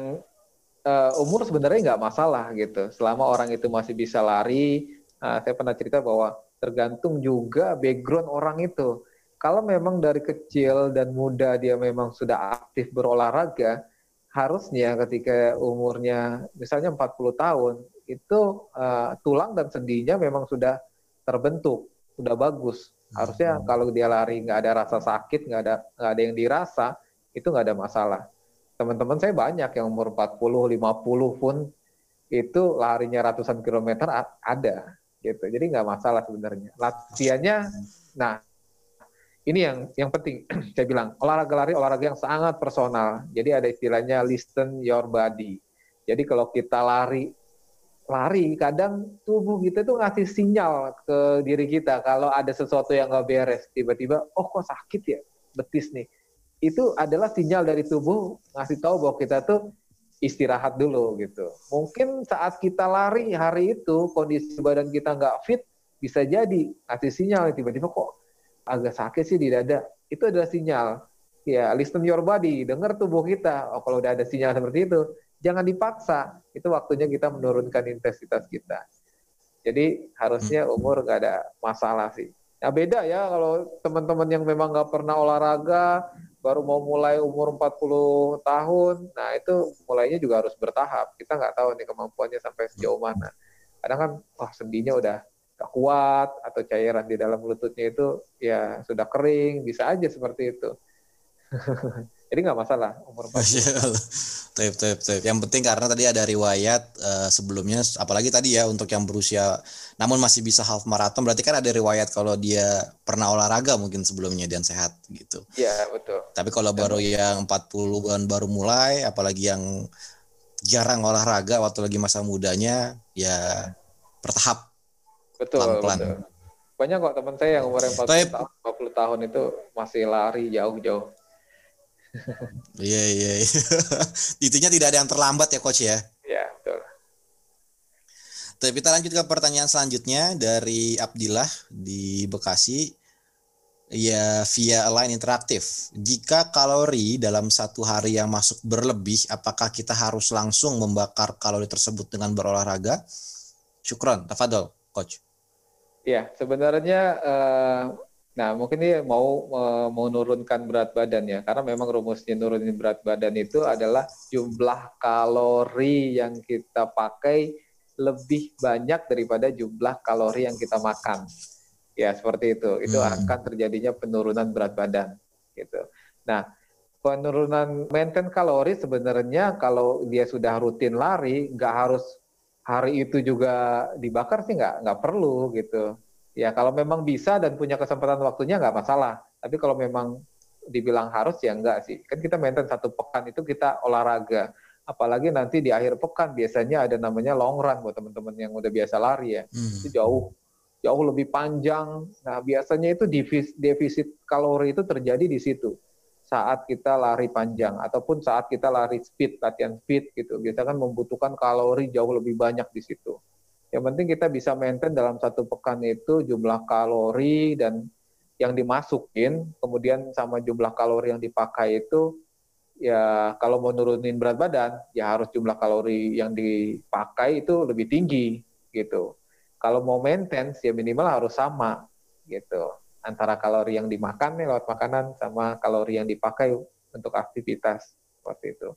eh, umur sebenarnya nggak masalah gitu. Selama orang itu masih bisa lari, ah, saya pernah cerita bahwa tergantung juga background orang itu. Kalau memang dari kecil dan muda dia memang sudah aktif berolahraga, harusnya ketika umurnya misalnya 40 tahun, itu eh, tulang dan sendinya memang sudah terbentuk, sudah bagus. Harusnya kalau dia lari nggak ada rasa sakit, nggak ada nggak ada yang dirasa, itu nggak ada masalah. Teman-teman saya banyak yang umur 40, 50 pun itu larinya ratusan kilometer ada gitu. Jadi nggak masalah sebenarnya. Latihannya, nah ini yang yang penting saya bilang olahraga lari olahraga yang sangat personal. Jadi ada istilahnya listen your body. Jadi kalau kita lari lari kadang tubuh kita tuh ngasih sinyal ke diri kita kalau ada sesuatu yang nggak beres tiba-tiba oh kok sakit ya betis nih itu adalah sinyal dari tubuh ngasih tahu bahwa kita tuh istirahat dulu gitu. Mungkin saat kita lari hari itu kondisi badan kita nggak fit bisa jadi ngasih sinyal tiba-tiba kok agak sakit sih di dada. Itu adalah sinyal. Ya listen your body dengar tubuh kita. Oh kalau udah ada sinyal seperti itu jangan dipaksa. Itu waktunya kita menurunkan intensitas kita. Jadi harusnya umur nggak ada masalah sih. Nah beda ya kalau teman-teman yang memang nggak pernah olahraga baru mau mulai umur 40 tahun nah itu mulainya juga harus bertahap. Kita nggak tahu nih kemampuannya sampai sejauh mana. Kadang kan wah sendinya udah gak kuat atau cairan di dalam lututnya itu ya sudah kering bisa aja seperti itu Jadi nggak masalah umur 40. Taip, taip, taip. Yang penting karena tadi ada riwayat uh, sebelumnya, apalagi tadi ya untuk yang berusia, namun masih bisa half marathon, berarti kan ada riwayat kalau dia pernah olahraga mungkin sebelumnya dan sehat gitu. Iya betul. Tapi kalau baru yang 40-an baru mulai, apalagi yang jarang olahraga waktu lagi masa mudanya, ya bertahap. Betul. Pelan-pelan. Betul. Banyak kok teman saya yang umur 40 tahun, 40 tahun itu masih lari jauh-jauh. Iya iya. iya. Intinya tidak ada yang terlambat ya coach ya. Iya betul. Tapi kita lanjut ke pertanyaan selanjutnya dari Abdillah di Bekasi. Ya via line interaktif. Jika kalori dalam satu hari yang masuk berlebih, apakah kita harus langsung membakar kalori tersebut dengan berolahraga? Syukron, tafadol, coach. Ya, sebenarnya uh, Nah, mungkin dia mau menurunkan berat badan ya, karena memang rumusnya nurunin berat badan itu adalah jumlah kalori yang kita pakai lebih banyak daripada jumlah kalori yang kita makan. Ya, seperti itu. Itu hmm. akan terjadinya penurunan berat badan gitu. Nah, penurunan maintain kalori sebenarnya kalau dia sudah rutin lari, nggak harus hari itu juga dibakar sih nggak nggak perlu gitu Ya kalau memang bisa dan punya kesempatan waktunya nggak masalah. Tapi kalau memang dibilang harus ya enggak sih. Kan kita maintain satu pekan itu kita olahraga. Apalagi nanti di akhir pekan biasanya ada namanya long run buat teman-teman yang udah biasa lari ya. Hmm. Itu jauh jauh lebih panjang. Nah biasanya itu defisit kalori itu terjadi di situ saat kita lari panjang ataupun saat kita lari speed latihan speed gitu. Biasanya kan membutuhkan kalori jauh lebih banyak di situ. Yang penting kita bisa maintain dalam satu pekan itu jumlah kalori dan yang dimasukin, kemudian sama jumlah kalori yang dipakai itu ya kalau mau nurunin berat badan ya harus jumlah kalori yang dipakai itu lebih tinggi gitu. Kalau mau maintenance ya minimal harus sama gitu antara kalori yang dimakan nih lewat makanan sama kalori yang dipakai untuk aktivitas seperti itu.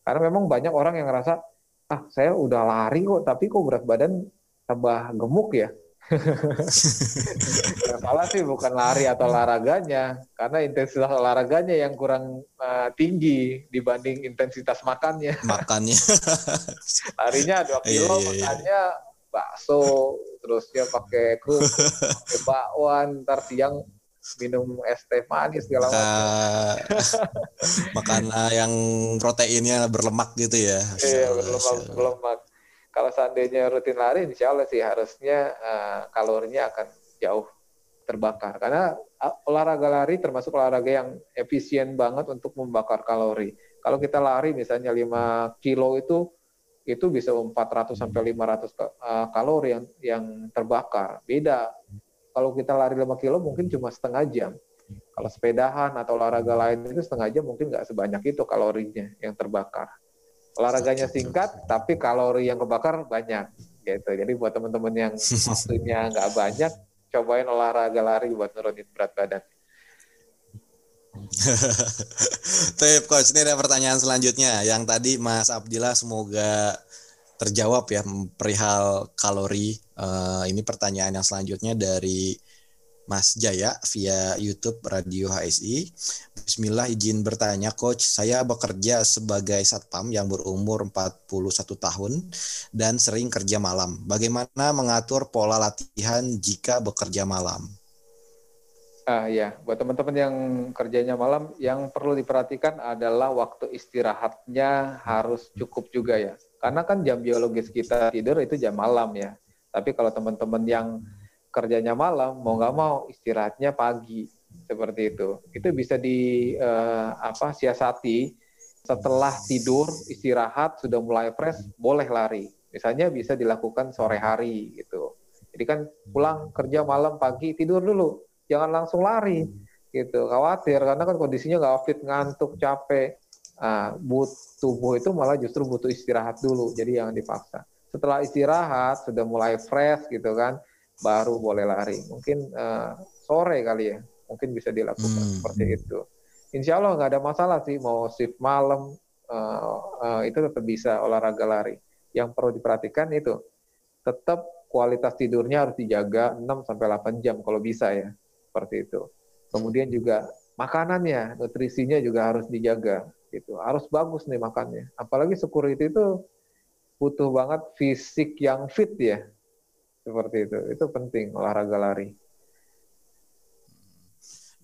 Karena memang banyak orang yang ngerasa ah saya udah lari kok tapi kok berat badan tambah gemuk ya. salah sih bukan lari atau olahraganya, karena intensitas olahraganya yang kurang uh, tinggi dibanding intensitas makannya. Makannya. Larinya dua iya, kilo, iya, iya, makannya bakso, terusnya pakai kru, pakai bakwan, ntar siang minum es teh manis segala macam. Makanan yang proteinnya berlemak gitu ya. Iya, berlemak, berlemak kalau seandainya rutin lari, insya Allah sih harusnya uh, kalorinya akan jauh terbakar. Karena olahraga lari termasuk olahraga yang efisien banget untuk membakar kalori. Kalau kita lari misalnya 5 kilo itu itu bisa 400 sampai 500 uh, kalori yang yang terbakar. Beda. Kalau kita lari 5 kilo mungkin cuma setengah jam. Kalau sepedahan atau olahraga lain itu setengah jam mungkin nggak sebanyak itu kalorinya yang terbakar olahraganya singkat tapi kalori yang kebakar banyak gitu. Jadi buat teman-teman yang waktunya nggak banyak cobain olahraga lari buat nurunin berat badan. Tip coach ini ada pertanyaan selanjutnya. Yang tadi Mas Abdillah semoga terjawab ya perihal kalori. Uh, ini pertanyaan yang selanjutnya dari Mas Jaya via YouTube Radio HSI. Bismillah izin bertanya coach, saya bekerja sebagai satpam yang berumur 41 tahun dan sering kerja malam. Bagaimana mengatur pola latihan jika bekerja malam? Ah ya, buat teman-teman yang kerjanya malam, yang perlu diperhatikan adalah waktu istirahatnya harus cukup juga ya. Karena kan jam biologis kita tidur itu jam malam ya. Tapi kalau teman-teman yang kerjanya malam mau nggak mau istirahatnya pagi. Seperti itu. Itu bisa di uh, apa siasati. Setelah tidur istirahat sudah mulai fresh boleh lari. Misalnya bisa dilakukan sore hari gitu. Jadi kan pulang kerja malam pagi tidur dulu. Jangan langsung lari gitu. Khawatir karena kan kondisinya nggak fit ngantuk capek. Nah, but tubuh itu malah justru butuh istirahat dulu. Jadi jangan dipaksa. Setelah istirahat sudah mulai fresh gitu kan baru boleh lari. Mungkin uh, sore kali ya, mungkin bisa dilakukan hmm. seperti itu. Insya Allah nggak ada masalah sih mau shift malam uh, uh, itu tetap bisa olahraga lari. Yang perlu diperhatikan itu tetap kualitas tidurnya harus dijaga 6 sampai 8 jam kalau bisa ya. Seperti itu. Kemudian juga makanannya, nutrisinya juga harus dijaga gitu. Harus bagus nih makannya. Apalagi security itu butuh banget fisik yang fit ya. Seperti itu. Itu penting olahraga lari.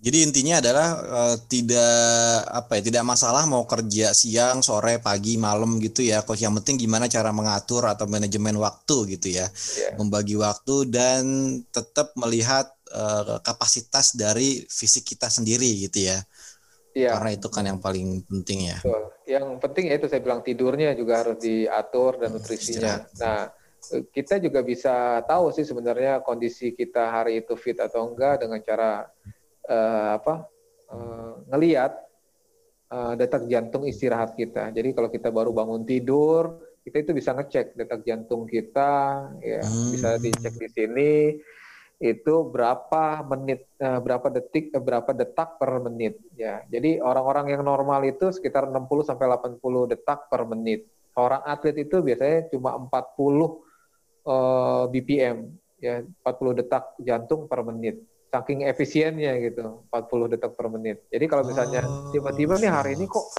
Jadi intinya adalah uh, tidak apa ya, tidak masalah mau kerja siang, sore, pagi, malam gitu ya, coach. Yang penting gimana cara mengatur atau manajemen waktu gitu ya. Yeah. Membagi waktu dan tetap melihat uh, kapasitas dari fisik kita sendiri gitu ya. Iya. Karena itu kan yang paling penting ya. Betul. Yang penting ya itu saya bilang tidurnya juga harus diatur dan hmm, nutrisinya. Nah, kita juga bisa tahu sih sebenarnya kondisi kita hari itu fit atau enggak dengan cara uh, apa uh, ngelihat uh, detak jantung istirahat kita. Jadi kalau kita baru bangun tidur, kita itu bisa ngecek detak jantung kita, ya hmm. bisa dicek di sini itu berapa menit, uh, berapa detik, uh, berapa detak per menit. Ya, jadi orang-orang yang normal itu sekitar 60 sampai 80 detak per menit. Orang atlet itu biasanya cuma 40 uh, BPM, ya 40 detak jantung per menit saking efisiennya gitu 40 detak per menit. Jadi kalau misalnya oh. tiba-tiba nih hari ini kok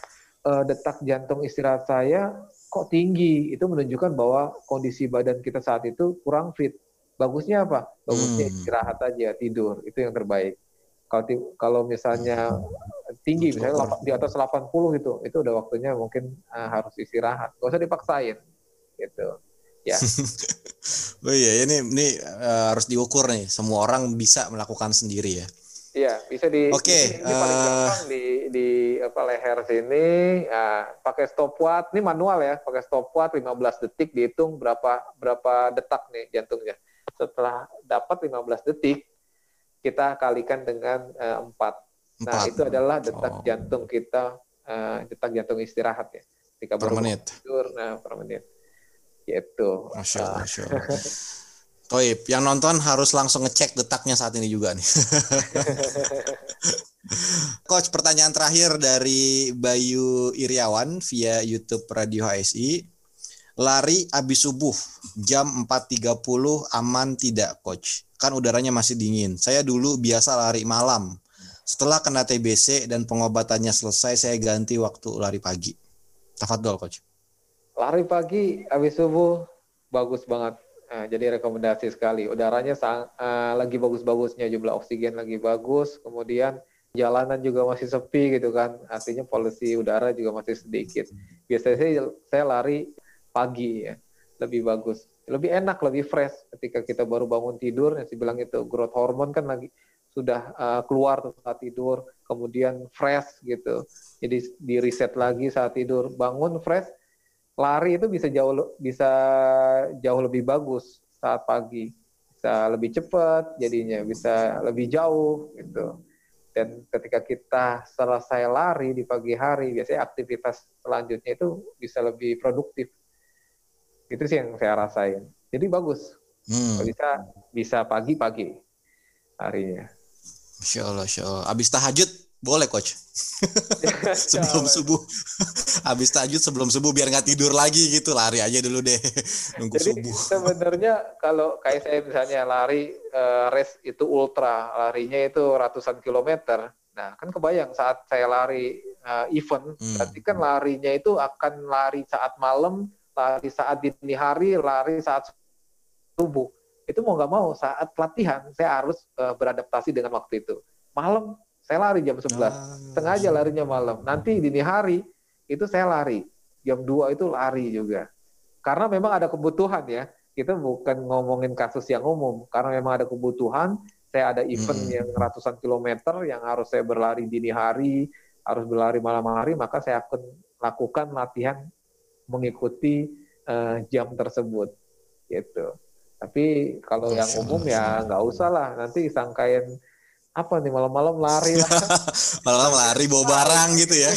uh, detak jantung istirahat saya kok tinggi, itu menunjukkan bahwa kondisi badan kita saat itu kurang fit. Bagusnya apa? Bagusnya hmm. istirahat aja, tidur. Itu yang terbaik. Kalau kalau misalnya tinggi, misalnya di atas 80 gitu, itu udah waktunya mungkin uh, harus istirahat. Gak usah dipaksain, gitu. Ya. oh iya, ini ini uh, harus diukur nih. Semua orang bisa melakukan sendiri ya. Iya, bisa di Oke, okay, uh, eh, di di apa leher sini ya, pakai stopwatch. Ini manual ya, pakai stopwatch 15 detik dihitung berapa berapa detak nih jantungnya. Setelah dapat 15 detik, kita kalikan dengan uh, 4. Nah, itu adalah detak oh. jantung kita uh, detak jantung istirahat ya. Ketika per menit. Tidur, nah per menit. Gitu. Masya Allah. Masya Allah. Toib, yang nonton harus langsung ngecek detaknya saat ini juga nih. Coach, pertanyaan terakhir dari Bayu Iriawan via YouTube Radio HSI. Lari abis subuh jam 4.30 aman tidak, Coach? Kan udaranya masih dingin. Saya dulu biasa lari malam. Setelah kena TBC dan pengobatannya selesai, saya ganti waktu lari pagi. Tafadol, Coach lari pagi habis subuh bagus banget. Nah, jadi rekomendasi sekali. Udaranya sang, uh, lagi bagus-bagusnya, jumlah oksigen lagi bagus, kemudian jalanan juga masih sepi gitu kan. Artinya polusi udara juga masih sedikit. Biasanya saya, saya lari pagi ya, lebih bagus. Lebih enak, lebih fresh ketika kita baru bangun tidur, yang saya bilang itu growth hormone kan lagi sudah uh, keluar saat tidur, kemudian fresh gitu. Jadi di reset lagi saat tidur, bangun fresh, lari itu bisa jauh bisa jauh lebih bagus saat pagi. Bisa lebih cepat jadinya bisa lebih jauh gitu. Dan ketika kita selesai lari di pagi hari biasanya aktivitas selanjutnya itu bisa lebih produktif. Itu sih yang saya rasain. Jadi bagus. Hmm. bisa bisa pagi pagi harinya. Masya Allah, Masya Allah. Abis tahajud boleh coach. sebelum subuh. Habis tajud sebelum subuh biar nggak tidur lagi gitu. Lari aja dulu deh. Nunggu Jadi, subuh. sebenarnya kalau kayak saya misalnya lari uh, race itu ultra, larinya itu ratusan kilometer. Nah, kan kebayang saat saya lari uh, event, hmm. berarti kan larinya itu akan lari saat malam, lari saat dini hari, lari saat subuh. Itu mau nggak mau saat pelatihan saya harus uh, beradaptasi dengan waktu itu. Malam saya lari jam 11. Ah. Sengaja larinya malam. Nanti dini hari itu saya lari. Jam 2 itu lari juga. Karena memang ada kebutuhan ya. Kita bukan ngomongin kasus yang umum. Karena memang ada kebutuhan. Saya ada event hmm. yang ratusan kilometer yang harus saya berlari dini hari, harus berlari malam hari, maka saya akan lakukan latihan mengikuti uh, jam tersebut. Gitu. Tapi kalau yang umum ya nggak usah lah. Nanti sangkain apa nih malam-malam lari lah. malam-malam lari bawa barang gitu ya.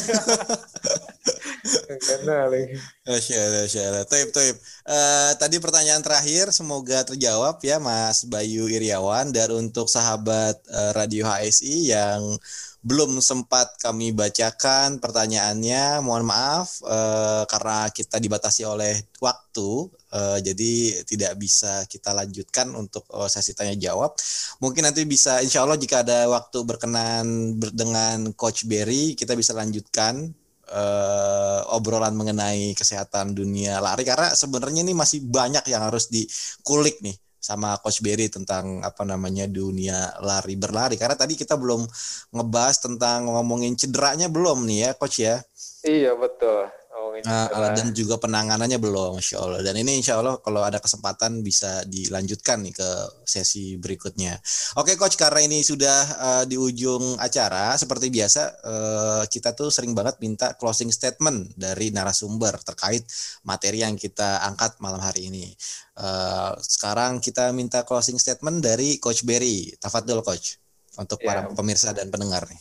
Masya Allah, Taib, taib. Uh, tadi pertanyaan terakhir, semoga terjawab ya Mas Bayu Iriawan. Dan untuk sahabat uh, Radio HSI yang belum sempat kami bacakan pertanyaannya, mohon maaf uh, karena kita dibatasi oleh waktu Uh, jadi tidak bisa kita lanjutkan untuk uh, sesi tanya jawab. Mungkin nanti bisa, insya Allah jika ada waktu berkenan ber dengan Coach Berry, kita bisa lanjutkan uh, obrolan mengenai kesehatan dunia lari karena sebenarnya ini masih banyak yang harus dikulik nih sama Coach Berry tentang apa namanya dunia lari berlari karena tadi kita belum ngebahas tentang ngomongin cederanya belum nih ya Coach ya. Iya betul. Nah, dan juga penanganannya belum, insya Allah. Dan ini insya Allah kalau ada kesempatan bisa dilanjutkan nih ke sesi berikutnya. Oke, coach, karena ini sudah uh, di ujung acara, seperti biasa uh, kita tuh sering banget minta closing statement dari narasumber terkait materi yang kita angkat malam hari ini. Uh, sekarang kita minta closing statement dari Coach Berry. Tafadil, Coach, untuk ya. para pemirsa dan pendengar nih.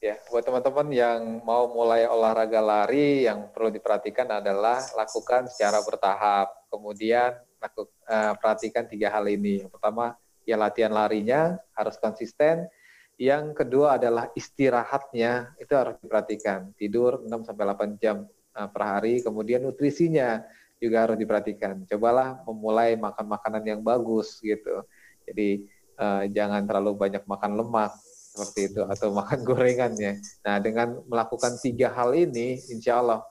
Ya, buat teman-teman yang mau mulai olahraga lari, yang perlu diperhatikan adalah lakukan secara bertahap. Kemudian laku, uh, perhatikan tiga hal ini. Yang pertama, ya latihan larinya harus konsisten. Yang kedua adalah istirahatnya itu harus diperhatikan. Tidur 6 sampai 8 jam uh, per hari. Kemudian nutrisinya juga harus diperhatikan. Cobalah memulai makan makanan yang bagus gitu. Jadi uh, jangan terlalu banyak makan lemak seperti itu atau makan gorengannya. Nah dengan melakukan tiga hal ini, insya Allah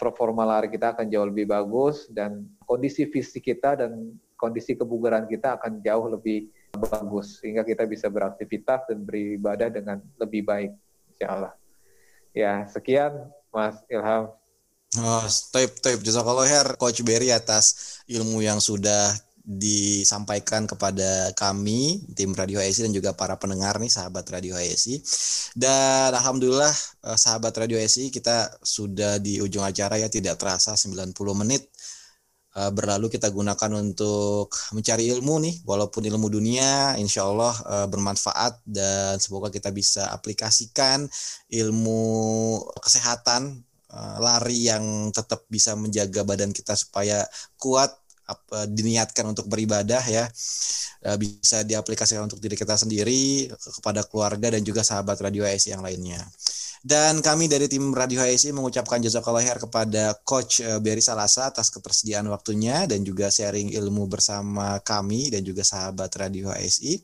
performa lari kita akan jauh lebih bagus dan kondisi fisik kita dan kondisi kebugaran kita akan jauh lebih bagus sehingga kita bisa beraktivitas dan beribadah dengan lebih baik, insya Allah. Ya sekian Mas Ilham. Oh, type type jazakallah khair Coach Berry atas ilmu yang sudah disampaikan kepada kami tim Radio HSI dan juga para pendengar nih sahabat Radio HSI. Dan alhamdulillah eh, sahabat Radio HSI kita sudah di ujung acara ya tidak terasa 90 menit eh, berlalu kita gunakan untuk mencari ilmu nih walaupun ilmu dunia insya Allah eh, bermanfaat dan semoga kita bisa aplikasikan ilmu kesehatan lari yang tetap bisa menjaga badan kita supaya kuat apa diniatkan untuk beribadah ya eh, bisa diaplikasikan untuk diri kita sendiri kepada keluarga dan juga sahabat radio ASI yang lainnya. Dan kami dari tim Radio HSI mengucapkan jazakallah khair kepada Coach eh, Berry Salasa atas ketersediaan waktunya dan juga sharing ilmu bersama kami dan juga sahabat Radio HSI.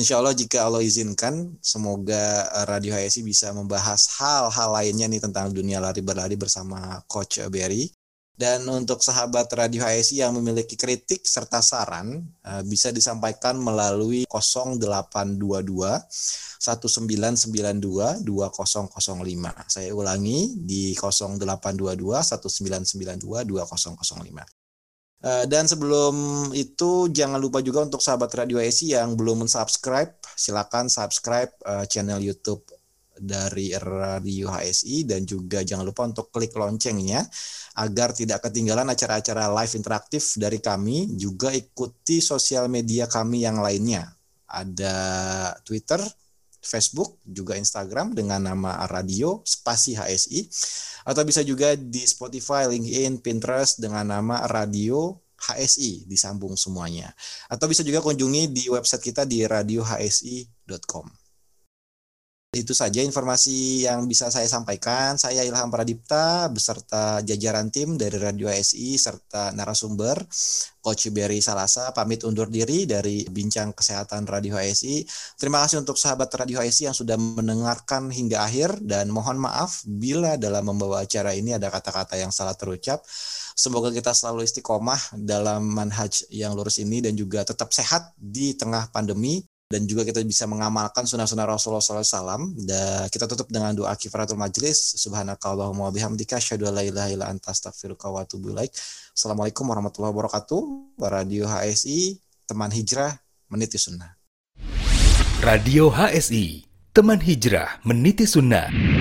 Insya Allah jika Allah izinkan, semoga eh, Radio HSI bisa membahas hal-hal lainnya nih tentang dunia lari berlari bersama Coach Berry. Dan untuk sahabat Radio HSI yang memiliki kritik serta saran uh, bisa disampaikan melalui 0822 1992 2005. Saya ulangi di 0822 1992 2005. Uh, dan sebelum itu jangan lupa juga untuk sahabat Radio HSI yang belum subscribe, silakan subscribe uh, channel YouTube dari Radio HSI dan juga jangan lupa untuk klik loncengnya agar tidak ketinggalan acara-acara live interaktif dari kami. Juga ikuti sosial media kami yang lainnya. Ada Twitter, Facebook, juga Instagram dengan nama Radio Spasi HSI. Atau bisa juga di Spotify, LinkedIn, Pinterest dengan nama Radio HSI disambung semuanya. Atau bisa juga kunjungi di website kita di radiohsi.com. Itu saja informasi yang bisa saya sampaikan. Saya Ilham Pradipta beserta jajaran tim dari Radio ASI serta narasumber Coach Berry Salasa pamit undur diri dari Bincang Kesehatan Radio ASI. Terima kasih untuk sahabat Radio ASI yang sudah mendengarkan hingga akhir dan mohon maaf bila dalam membawa acara ini ada kata-kata yang salah terucap. Semoga kita selalu istiqomah dalam manhaj yang lurus ini dan juga tetap sehat di tengah pandemi dan juga kita bisa mengamalkan sunnah-sunnah Rasulullah SAW. Dan kita tutup dengan doa kifaratul majlis. Subhanakallahumma bihamdika asyhadu an la ilaha illa anta astaghfiruka wa atubu ilaik. Assalamualaikum warahmatullahi wabarakatuh. Radio HSI, teman hijrah meniti sunnah. Radio HSI, teman hijrah meniti sunnah.